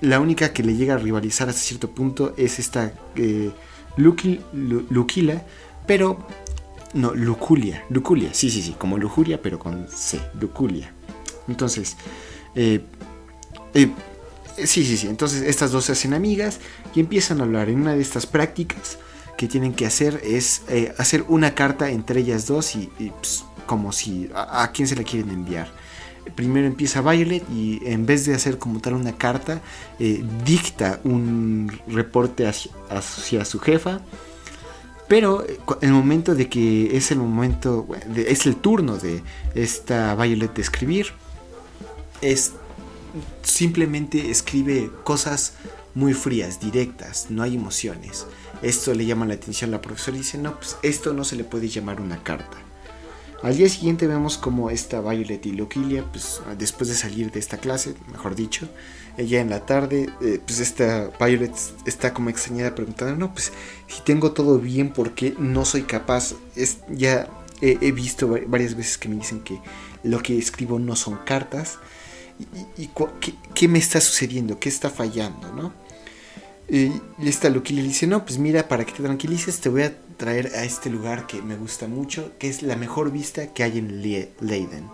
A: la única que le llega a rivalizar hasta cierto punto es esta eh, Luquila, pero no, Luculia, Luculia, sí, sí, sí, como lujuria, pero con C, Luculia. Entonces, eh, Sí, sí, sí. Entonces estas dos se hacen amigas y empiezan a hablar. En una de estas prácticas que tienen que hacer es eh, hacer una carta entre ellas dos y, pues, como si a, quién se la quieren enviar. Primero empieza Violet y en vez de hacer como tal una carta, eh, dicta un reporte hacia, su jefa. Pero eh, el momento de que es el momento, es el turno de esta Violet de escribir, es simplemente escribe cosas muy frías, directas, no hay emociones. Esto le llama la atención a la profesora y dice, no, pues esto no se le puede llamar una carta. Al día siguiente vemos como esta Violet y Loquilia, pues después de salir de esta clase, mejor dicho, ella en la tarde, eh, pues esta Violet está como extrañada preguntando, no, pues si tengo todo bien, ¿por qué no soy capaz? Es, ya he visto varias veces que me dicen que lo que escribo no son cartas y, qué, me está sucediendo, qué está fallando, ¿no? Y, esta Lucky le dice, no, pues mira, para que te tranquilices, te voy a traer a este lugar que me gusta mucho, que es la mejor vista que hay en Leiden.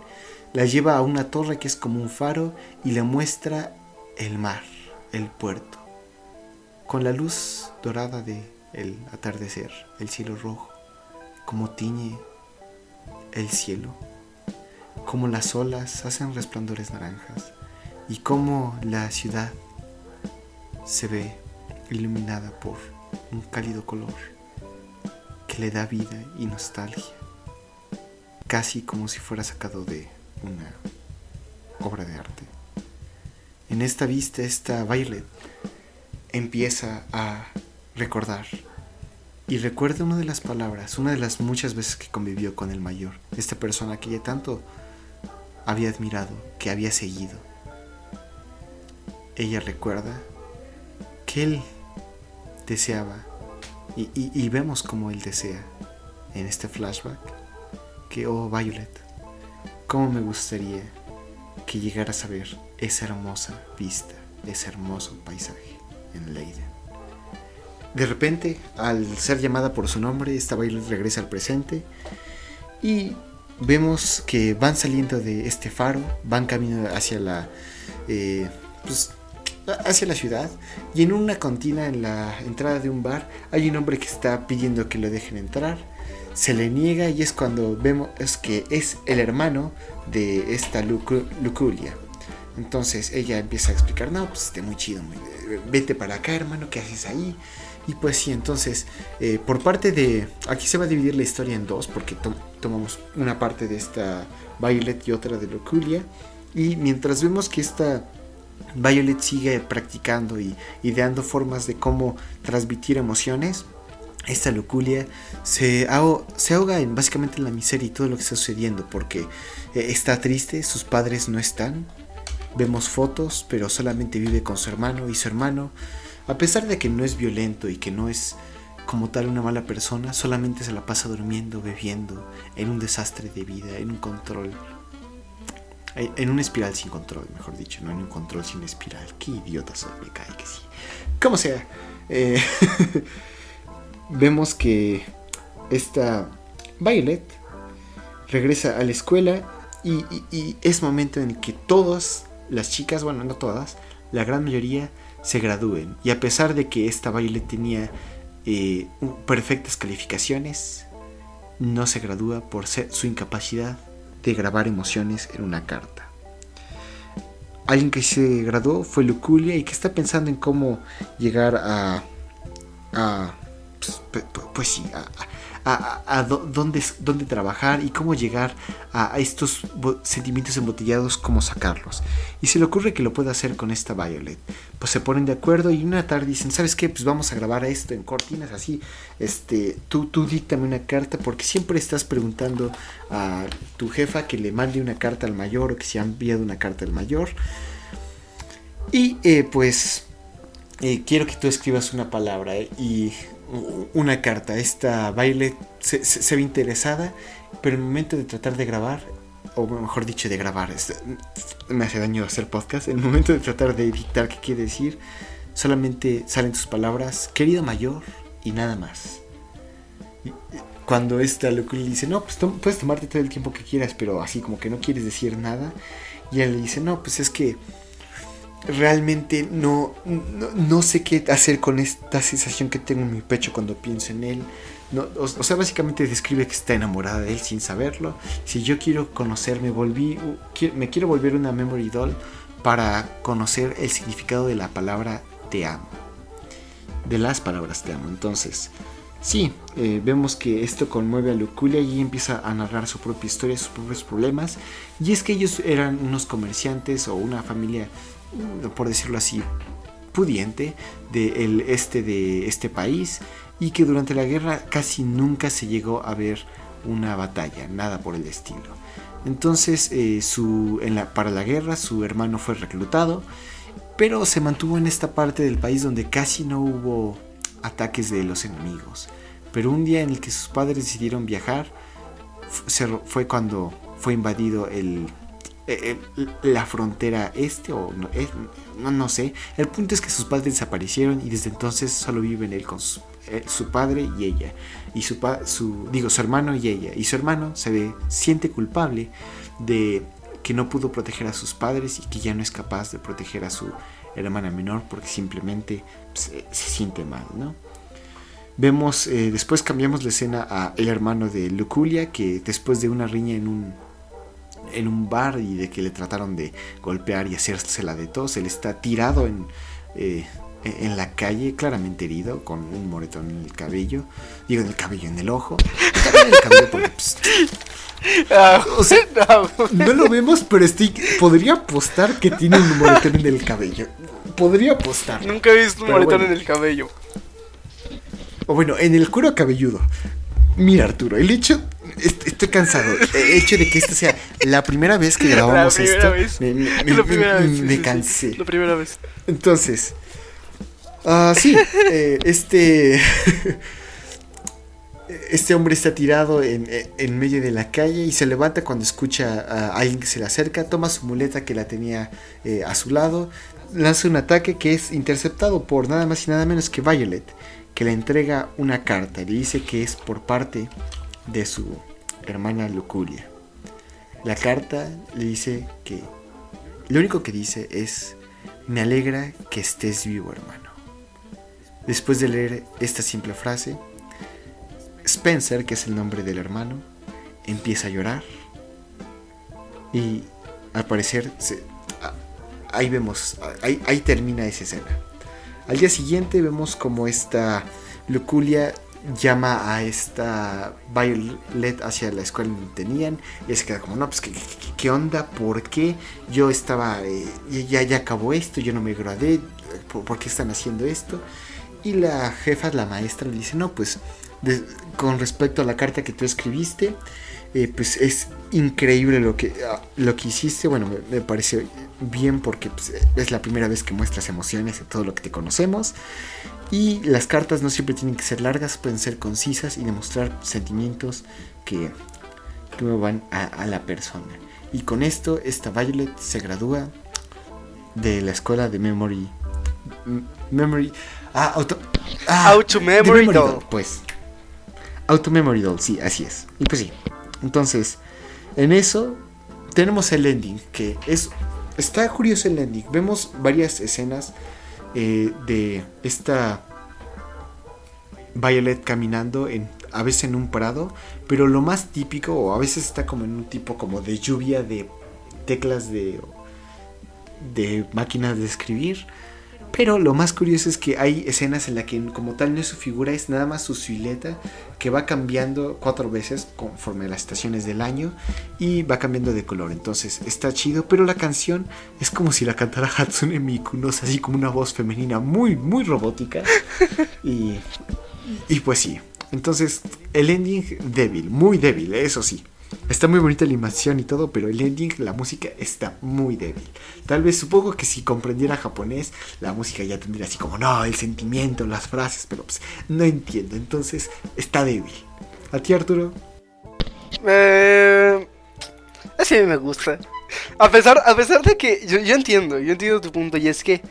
A: La lleva a una torre que es como un faro y le muestra el mar, el puerto, con la luz dorada de el atardecer, el cielo rojo, como tiñe el cielo cómo las olas hacen resplandores naranjas y cómo la ciudad se ve iluminada por un cálido color que le da vida y nostalgia, casi como si fuera sacado de una obra de arte. En esta vista, esta Violet empieza a recordar y recuerda una de las palabras, una de las muchas veces que convivió con el mayor, esta persona que ya tanto había admirado, que había seguido. Ella recuerda que él deseaba, y, vemos como él desea en este flashback, que, oh Violet, cómo me gustaría que llegaras a ver esa hermosa vista, ese hermoso paisaje en Leiden. De repente, al ser llamada por su nombre, esta Violet regresa al presente y vemos que van saliendo de este faro, van caminando hacia la, eh, pues, hacia la ciudad y en una cantina en la entrada de un bar hay un hombre que está pidiendo que lo dejen entrar. Se le niega y es cuando vemos que es el hermano de esta Luculia. Entonces ella empieza a explicar, no, pues esté muy chido, vete para acá hermano, ¿qué haces ahí? Y pues sí, entonces, eh, por parte de... Aquí se va a dividir la historia en dos, porque tomamos una parte de esta Violet y otra de Loculia. Y mientras vemos que esta Violet sigue practicando y ideando formas de cómo transmitir emociones, esta Loculia se, se ahoga en básicamente en la miseria y todo lo que está sucediendo, porque eh, está triste, sus padres no están. Vemos fotos, pero solamente vive con su hermano y su hermano a pesar de que no es violento y que no es como tal una mala persona, solamente se la pasa durmiendo, bebiendo, en un desastre de vida, en un control. En una espiral sin control, mejor dicho, no en un control sin espiral. Qué idiota soy, me cae que sí. Como sea, eh, vemos que esta Violet regresa a la escuela y es momento en que todas las chicas, bueno, no todas, la gran mayoría se gradúen. Y a pesar de que esta Violet tenía eh, perfectas calificaciones, no se gradúa por su incapacidad de grabar emociones en una carta. Alguien que se graduó fue Luculia y que está pensando en cómo llegar a, a pues, pues sí, a, a, dónde, dónde, trabajar y cómo llegar a, estos sentimientos embotellados, cómo sacarlos. Y se le ocurre que lo pueda hacer con esta Violet. Pues se ponen de acuerdo y una tarde dicen, ¿sabes qué? Pues vamos a grabar esto en cortinas así. Este, tú, tú díctame una carta porque siempre estás preguntando a tu jefa que le mande una carta al mayor o que se ha enviado una carta al mayor. Y eh, pues eh, quiero que tú escribas una palabra eh, y una carta. Esta baile se, ve interesada, pero en el momento de tratar de grabar, o mejor dicho, de grabar, este, me hace daño hacer podcast. En el momento de tratar de dictar qué quiere decir, solamente salen sus palabras, querido mayor, y nada más. Cuando esta le dice, no, pues puedes tomarte todo el tiempo que quieras, pero así como que no quieres decir nada. Y él le dice, no, pues es que realmente no, no, sé qué hacer con esta sensación que tengo en mi pecho cuando pienso en él. No, o, sea, básicamente describe que está enamorada de él sin saberlo. Si yo quiero conocerme, volví, me quiero volver una memory doll para conocer el significado de la palabra te amo. De las palabras te amo. Entonces, sí, eh, vemos que esto conmueve a Luculia y empieza a narrar su propia historia, sus propios problemas. Y es que ellos eran unos comerciantes o una familia por decirlo así, pudiente del este de este país y que durante la guerra casi nunca se llegó a ver una batalla, nada por el estilo. Entonces, eh, su, para la guerra su hermano fue reclutado, pero se mantuvo en esta parte del país donde casi no hubo ataques de los enemigos. Pero un día en el que sus padres decidieron viajar, fue cuando fue invadido el eh, eh, la frontera este o no, no, sé. El punto es que sus padres desaparecieron y desde entonces solo viven él con su, eh, padre y ella. Y su, su, digo, su hermano y ella. Y su hermano se ve, siente culpable de que no pudo proteger a sus padres y que ya no es capaz de proteger a su hermana menor porque simplemente pues, se siente mal, ¿no? Vemos, después cambiamos la escena a el hermano de Luculia que después de una riña en un en un bar y de que le trataron de golpear y hacérsela de tos. Él está tirado en, eh, en la calle, claramente herido, con un moretón en el cabello. Digo, en el cabello, en el ojo. en el cabello porque, pues, ah, o sea, no. lo vemos, pero estoy, podría apostar que tiene un moretón en el cabello. Podría apostar.
B: Nunca he visto un moretón en el cabello.
A: O bueno, en el cuero cabelludo. Mira, Arturo, el hecho estoy cansado. El hecho de que esta sea la primera vez que grabamos esto. Me, cansé.
B: La primera vez.
A: Entonces. Uh, sí, eh, este. este hombre está tirado en, en, medio de la calle y se levanta cuando escucha a alguien que se le acerca, toma su muleta que la tenía eh, a su lado, lanza un ataque que es interceptado por nada más y nada menos que Violet, que le entrega una carta, le dice que es por parte de su hermana Luculia. La carta le dice que lo único que dice es me alegra que estés vivo hermano. Después de leer esta simple frase, Spencer, que es el nombre del hermano, empieza a llorar y al parecer ahí vemos, ahí, ahí termina esa escena. Al día siguiente vemos como esta Luculia llama a esta Violet hacia la escuela donde tenían y se queda como, no, pues ¿qué, onda? ¿Por qué? Yo estaba, eh, ya, ya acabó esto, yo no me gradué, ¿por, qué están haciendo esto? Y la jefa, la maestra, le dice, no, pues con respecto a la carta que tú escribiste, eh, pues es increíble lo que, ah, lo que hiciste, bueno, me, parece bien porque pues, es la primera vez que muestras emociones en todo lo que te conocemos y las cartas no siempre tienen que ser largas, pueden ser concisas y demostrar sentimientos que, que van a, la persona. Y con esto, esta Violet se gradúa de la escuela de Memory. Memory. Ah, auto.
B: Ah, auto Memory, Doll.
A: Pues. Auto Memory Doll, sí, así es. Y pues sí. Entonces, en eso tenemos el ending, que es. Está curioso el ending. Vemos varias escenas eh, de esta Violet caminando a veces en un prado, pero lo más típico, o a veces está como en un tipo como de lluvia de teclas de, de máquinas de escribir, Pero lo más curioso es que hay escenas en las que como tal no es su figura, es nada más su silueta que va cambiando cuatro veces conforme las estaciones del año y va cambiando de color. Entonces está chido, pero la canción es como si la cantara Hatsune Miku, no así como una voz femenina muy, muy robótica. Y, y pues sí. Entonces el ending débil, muy débil, eso sí. Está muy bonita la animación y todo, pero el ending, la música está muy débil. Tal vez supongo que si comprendiera japonés, la música ya tendría así como, no, el sentimiento, las frases, pero pues no entiendo. Entonces está débil. ¿A ti, Arturo?
B: Eh, así me gusta. A pesar, a pesar de que yo, yo entiendo, yo entiendo tu punto, y es que,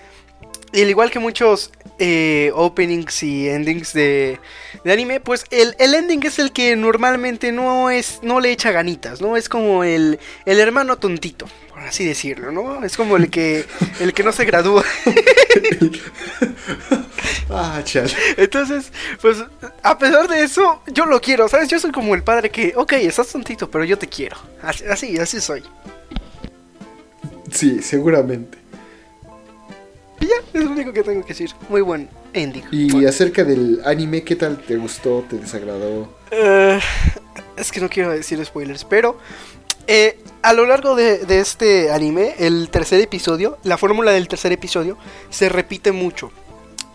B: al igual que muchos eh, openings y endings de, de anime, pues el, el, ending es el que normalmente no es no le echa ganitas, ¿no? Es como el, el hermano tontito, por así decirlo, ¿no? Es como el que el que no se gradúa.
A: ah, chale.
B: Entonces, pues a pesar de eso, yo lo quiero, ¿sabes? Yo soy como el padre que, ok, estás tontito, pero yo te quiero. Así, así, así soy.
A: Sí, seguramente.
B: Y ya, es lo único que tengo que decir. Muy buen ending.
A: Y
B: bueno.
A: acerca del anime, ¿qué tal? ¿Te gustó? ¿Te desagradó?
B: Uh, es que no quiero decir spoilers, pero eh, a lo largo de, de, este anime, el tercer episodio, la fórmula del tercer episodio se repite mucho.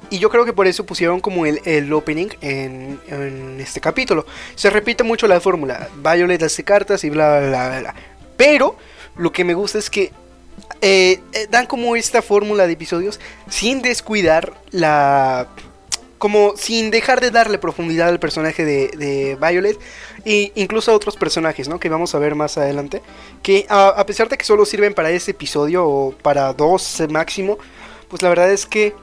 B: Y yo creo que por eso pusieron como el, el opening en, en, este capítulo. Se repite mucho la fórmula. Violet hace cartas y bla, bla, bla, bla. Pero lo que me gusta es que eh, eh, dan como esta fórmula de episodios sin descuidar la... Como sin dejar de darle profundidad al personaje de, Violet e incluso a otros personajes, ¿no? Que vamos a ver más adelante. Que a, a, pesar de que solo sirven para ese episodio o para dos máximo, pues la verdad es que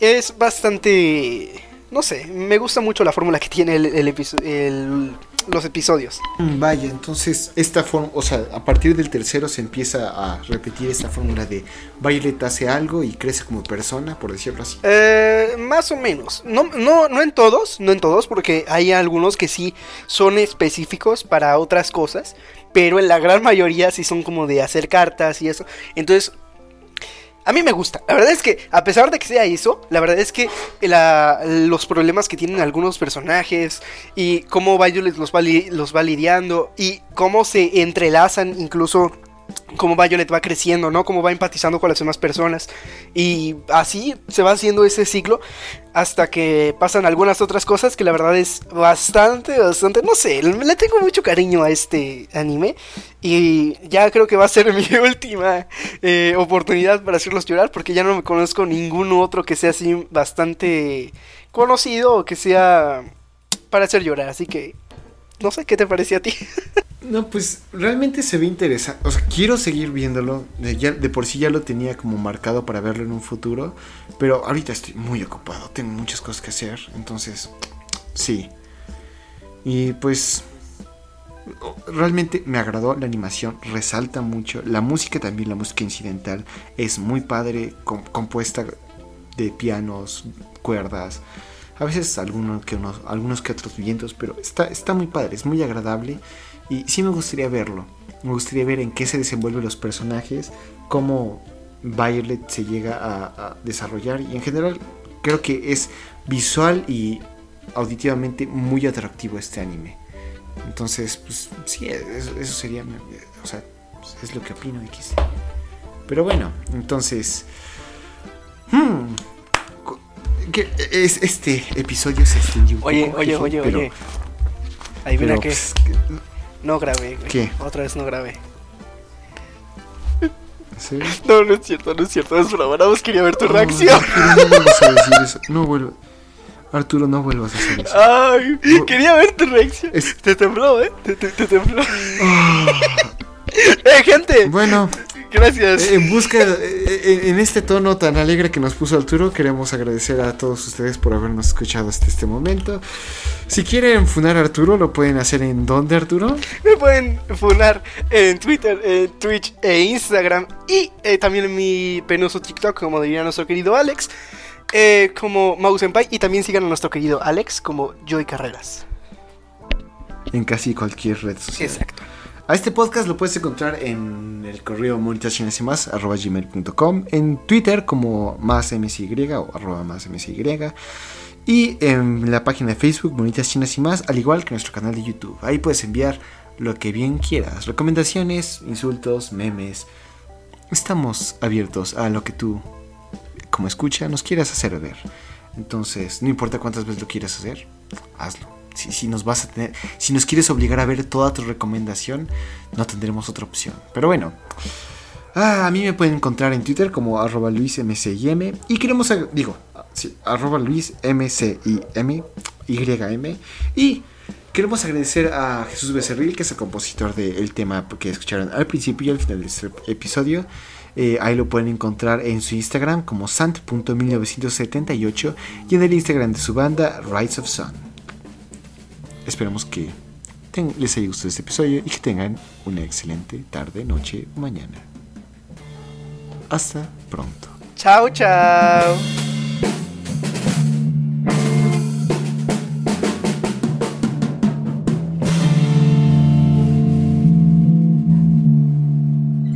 B: es bastante... No sé, me gusta mucho la fórmula que tiene el, el, el los episodios.
A: Vaya, entonces esta forma, o sea, a partir del tercero se empieza a repetir esta fórmula de Violet hace algo y crece como persona, por decirlo así.
B: Eh, más o menos. No, no, no en todos, no en todos, porque hay algunos que sí son específicos para otras cosas, pero en la gran mayoría sí son como de hacer cartas y eso. Entonces, a mí me gusta. La verdad es que, a pesar de que sea eso, la verdad es que los problemas que tienen algunos personajes y cómo Violet los los va lidiando y cómo se entrelazan incluso cómo Violet va creciendo, ¿no? Cómo va empatizando con las demás personas. Y así se va haciendo ese ciclo hasta que pasan algunas otras cosas que la verdad es bastante, bastante, no sé, le tengo mucho cariño a este anime. Y ya creo que va a ser mi última eh, oportunidad para hacerlos llorar porque ya no me conozco ningún otro que sea así bastante conocido o que sea para hacer llorar. Así que, no sé, ¿qué te parecía a ti?
A: No, pues realmente se ve interesante. O sea, quiero seguir viéndolo. De, ya, de, por sí ya lo tenía como marcado para verlo en un futuro. Pero ahorita estoy muy ocupado. Tengo muchas cosas que hacer. Entonces, sí. Y pues... Realmente me agradó la animación, resalta mucho. La música también, la música incidental, es muy padre, com compuesta de pianos, cuerdas. A veces algunos que, unos, algunos que otros vientos, pero está, está muy padre, es muy agradable. Y sí me gustaría verlo. Me gustaría ver en qué se desenvuelven los personajes, cómo Violet se llega a, a, desarrollar. Y en general creo que es visual y auditivamente muy atractivo este anime. Entonces, pues sí, eso, eso sería, o sea, es lo que opino X. Pero bueno, entonces... Hmm, que es, este episodio se extendió un
B: oye,
A: poco.
B: Oye, oye,
A: pero,
B: oye. Ahí mira
A: pero,
B: que
A: pues,
B: no grabé. güey.
A: ¿Qué?
B: Otra vez no grabé.
A: ¿sí?
B: No, no es cierto, no es cierto. Es broma. Nada más quería ver tu
A: Oh,
B: reacción.
A: Arturo, no vuelvas a decir eso. No vuelvas. Arturo, no vuelvas a hacer eso.
B: Ay,
A: No.
B: quería ver tu reacción.
A: Es-
B: Te tembló, ¿eh? Te, te- te tembló.
A: Ah,
B: ¡Eh, gente!
A: bueno,
B: Gracias.
A: eh, en busca, eh, en este tono tan alegre que nos puso Arturo, queremos agradecer a todos ustedes por habernos escuchado hasta este momento. Si quieren funar a Arturo, lo pueden hacer en dónde, Arturo?
B: Me pueden funar en Twitter, en Twitch e Instagram. Y eh, también en mi penoso TikTok, como diría nuestro querido Alex. eh, como Mouse Senpai. Y también sigan a nuestro querido Alex como Joy Carreras.
A: En casi cualquier red social.
B: Exacto.
A: A este podcast lo puedes encontrar en el correo gmail.com, en Twitter como más msy o arroba más msy y en la página de Facebook Chinas y más, al igual que nuestro canal de YouTube. Ahí puedes enviar lo que bien quieras, recomendaciones, insultos, memes. Estamos abiertos a lo que tú, como escucha, nos quieras hacer ver. Entonces, no importa cuántas veces lo quieras hacer, hazlo. Si, nos vas a si nos quieres obligar a ver toda tu recomendación, no tendremos otra opción. Pero bueno, ah, a mí me pueden encontrar en Twitter como arroba luismcim y queremos, digo, sí, arroba luismcim, y queremos agradecer a Jesús Becerril, que es el compositor del tema que escucharon al principio y al final de este episodio. Eh, ahí lo pueden encontrar en su Instagram como sant.1978 y en el Instagram de su banda Rise of Sun. Esperamos que les haya gustado este episodio y que tengan una excelente tarde, noche o mañana. Hasta pronto.
B: Chao, chao.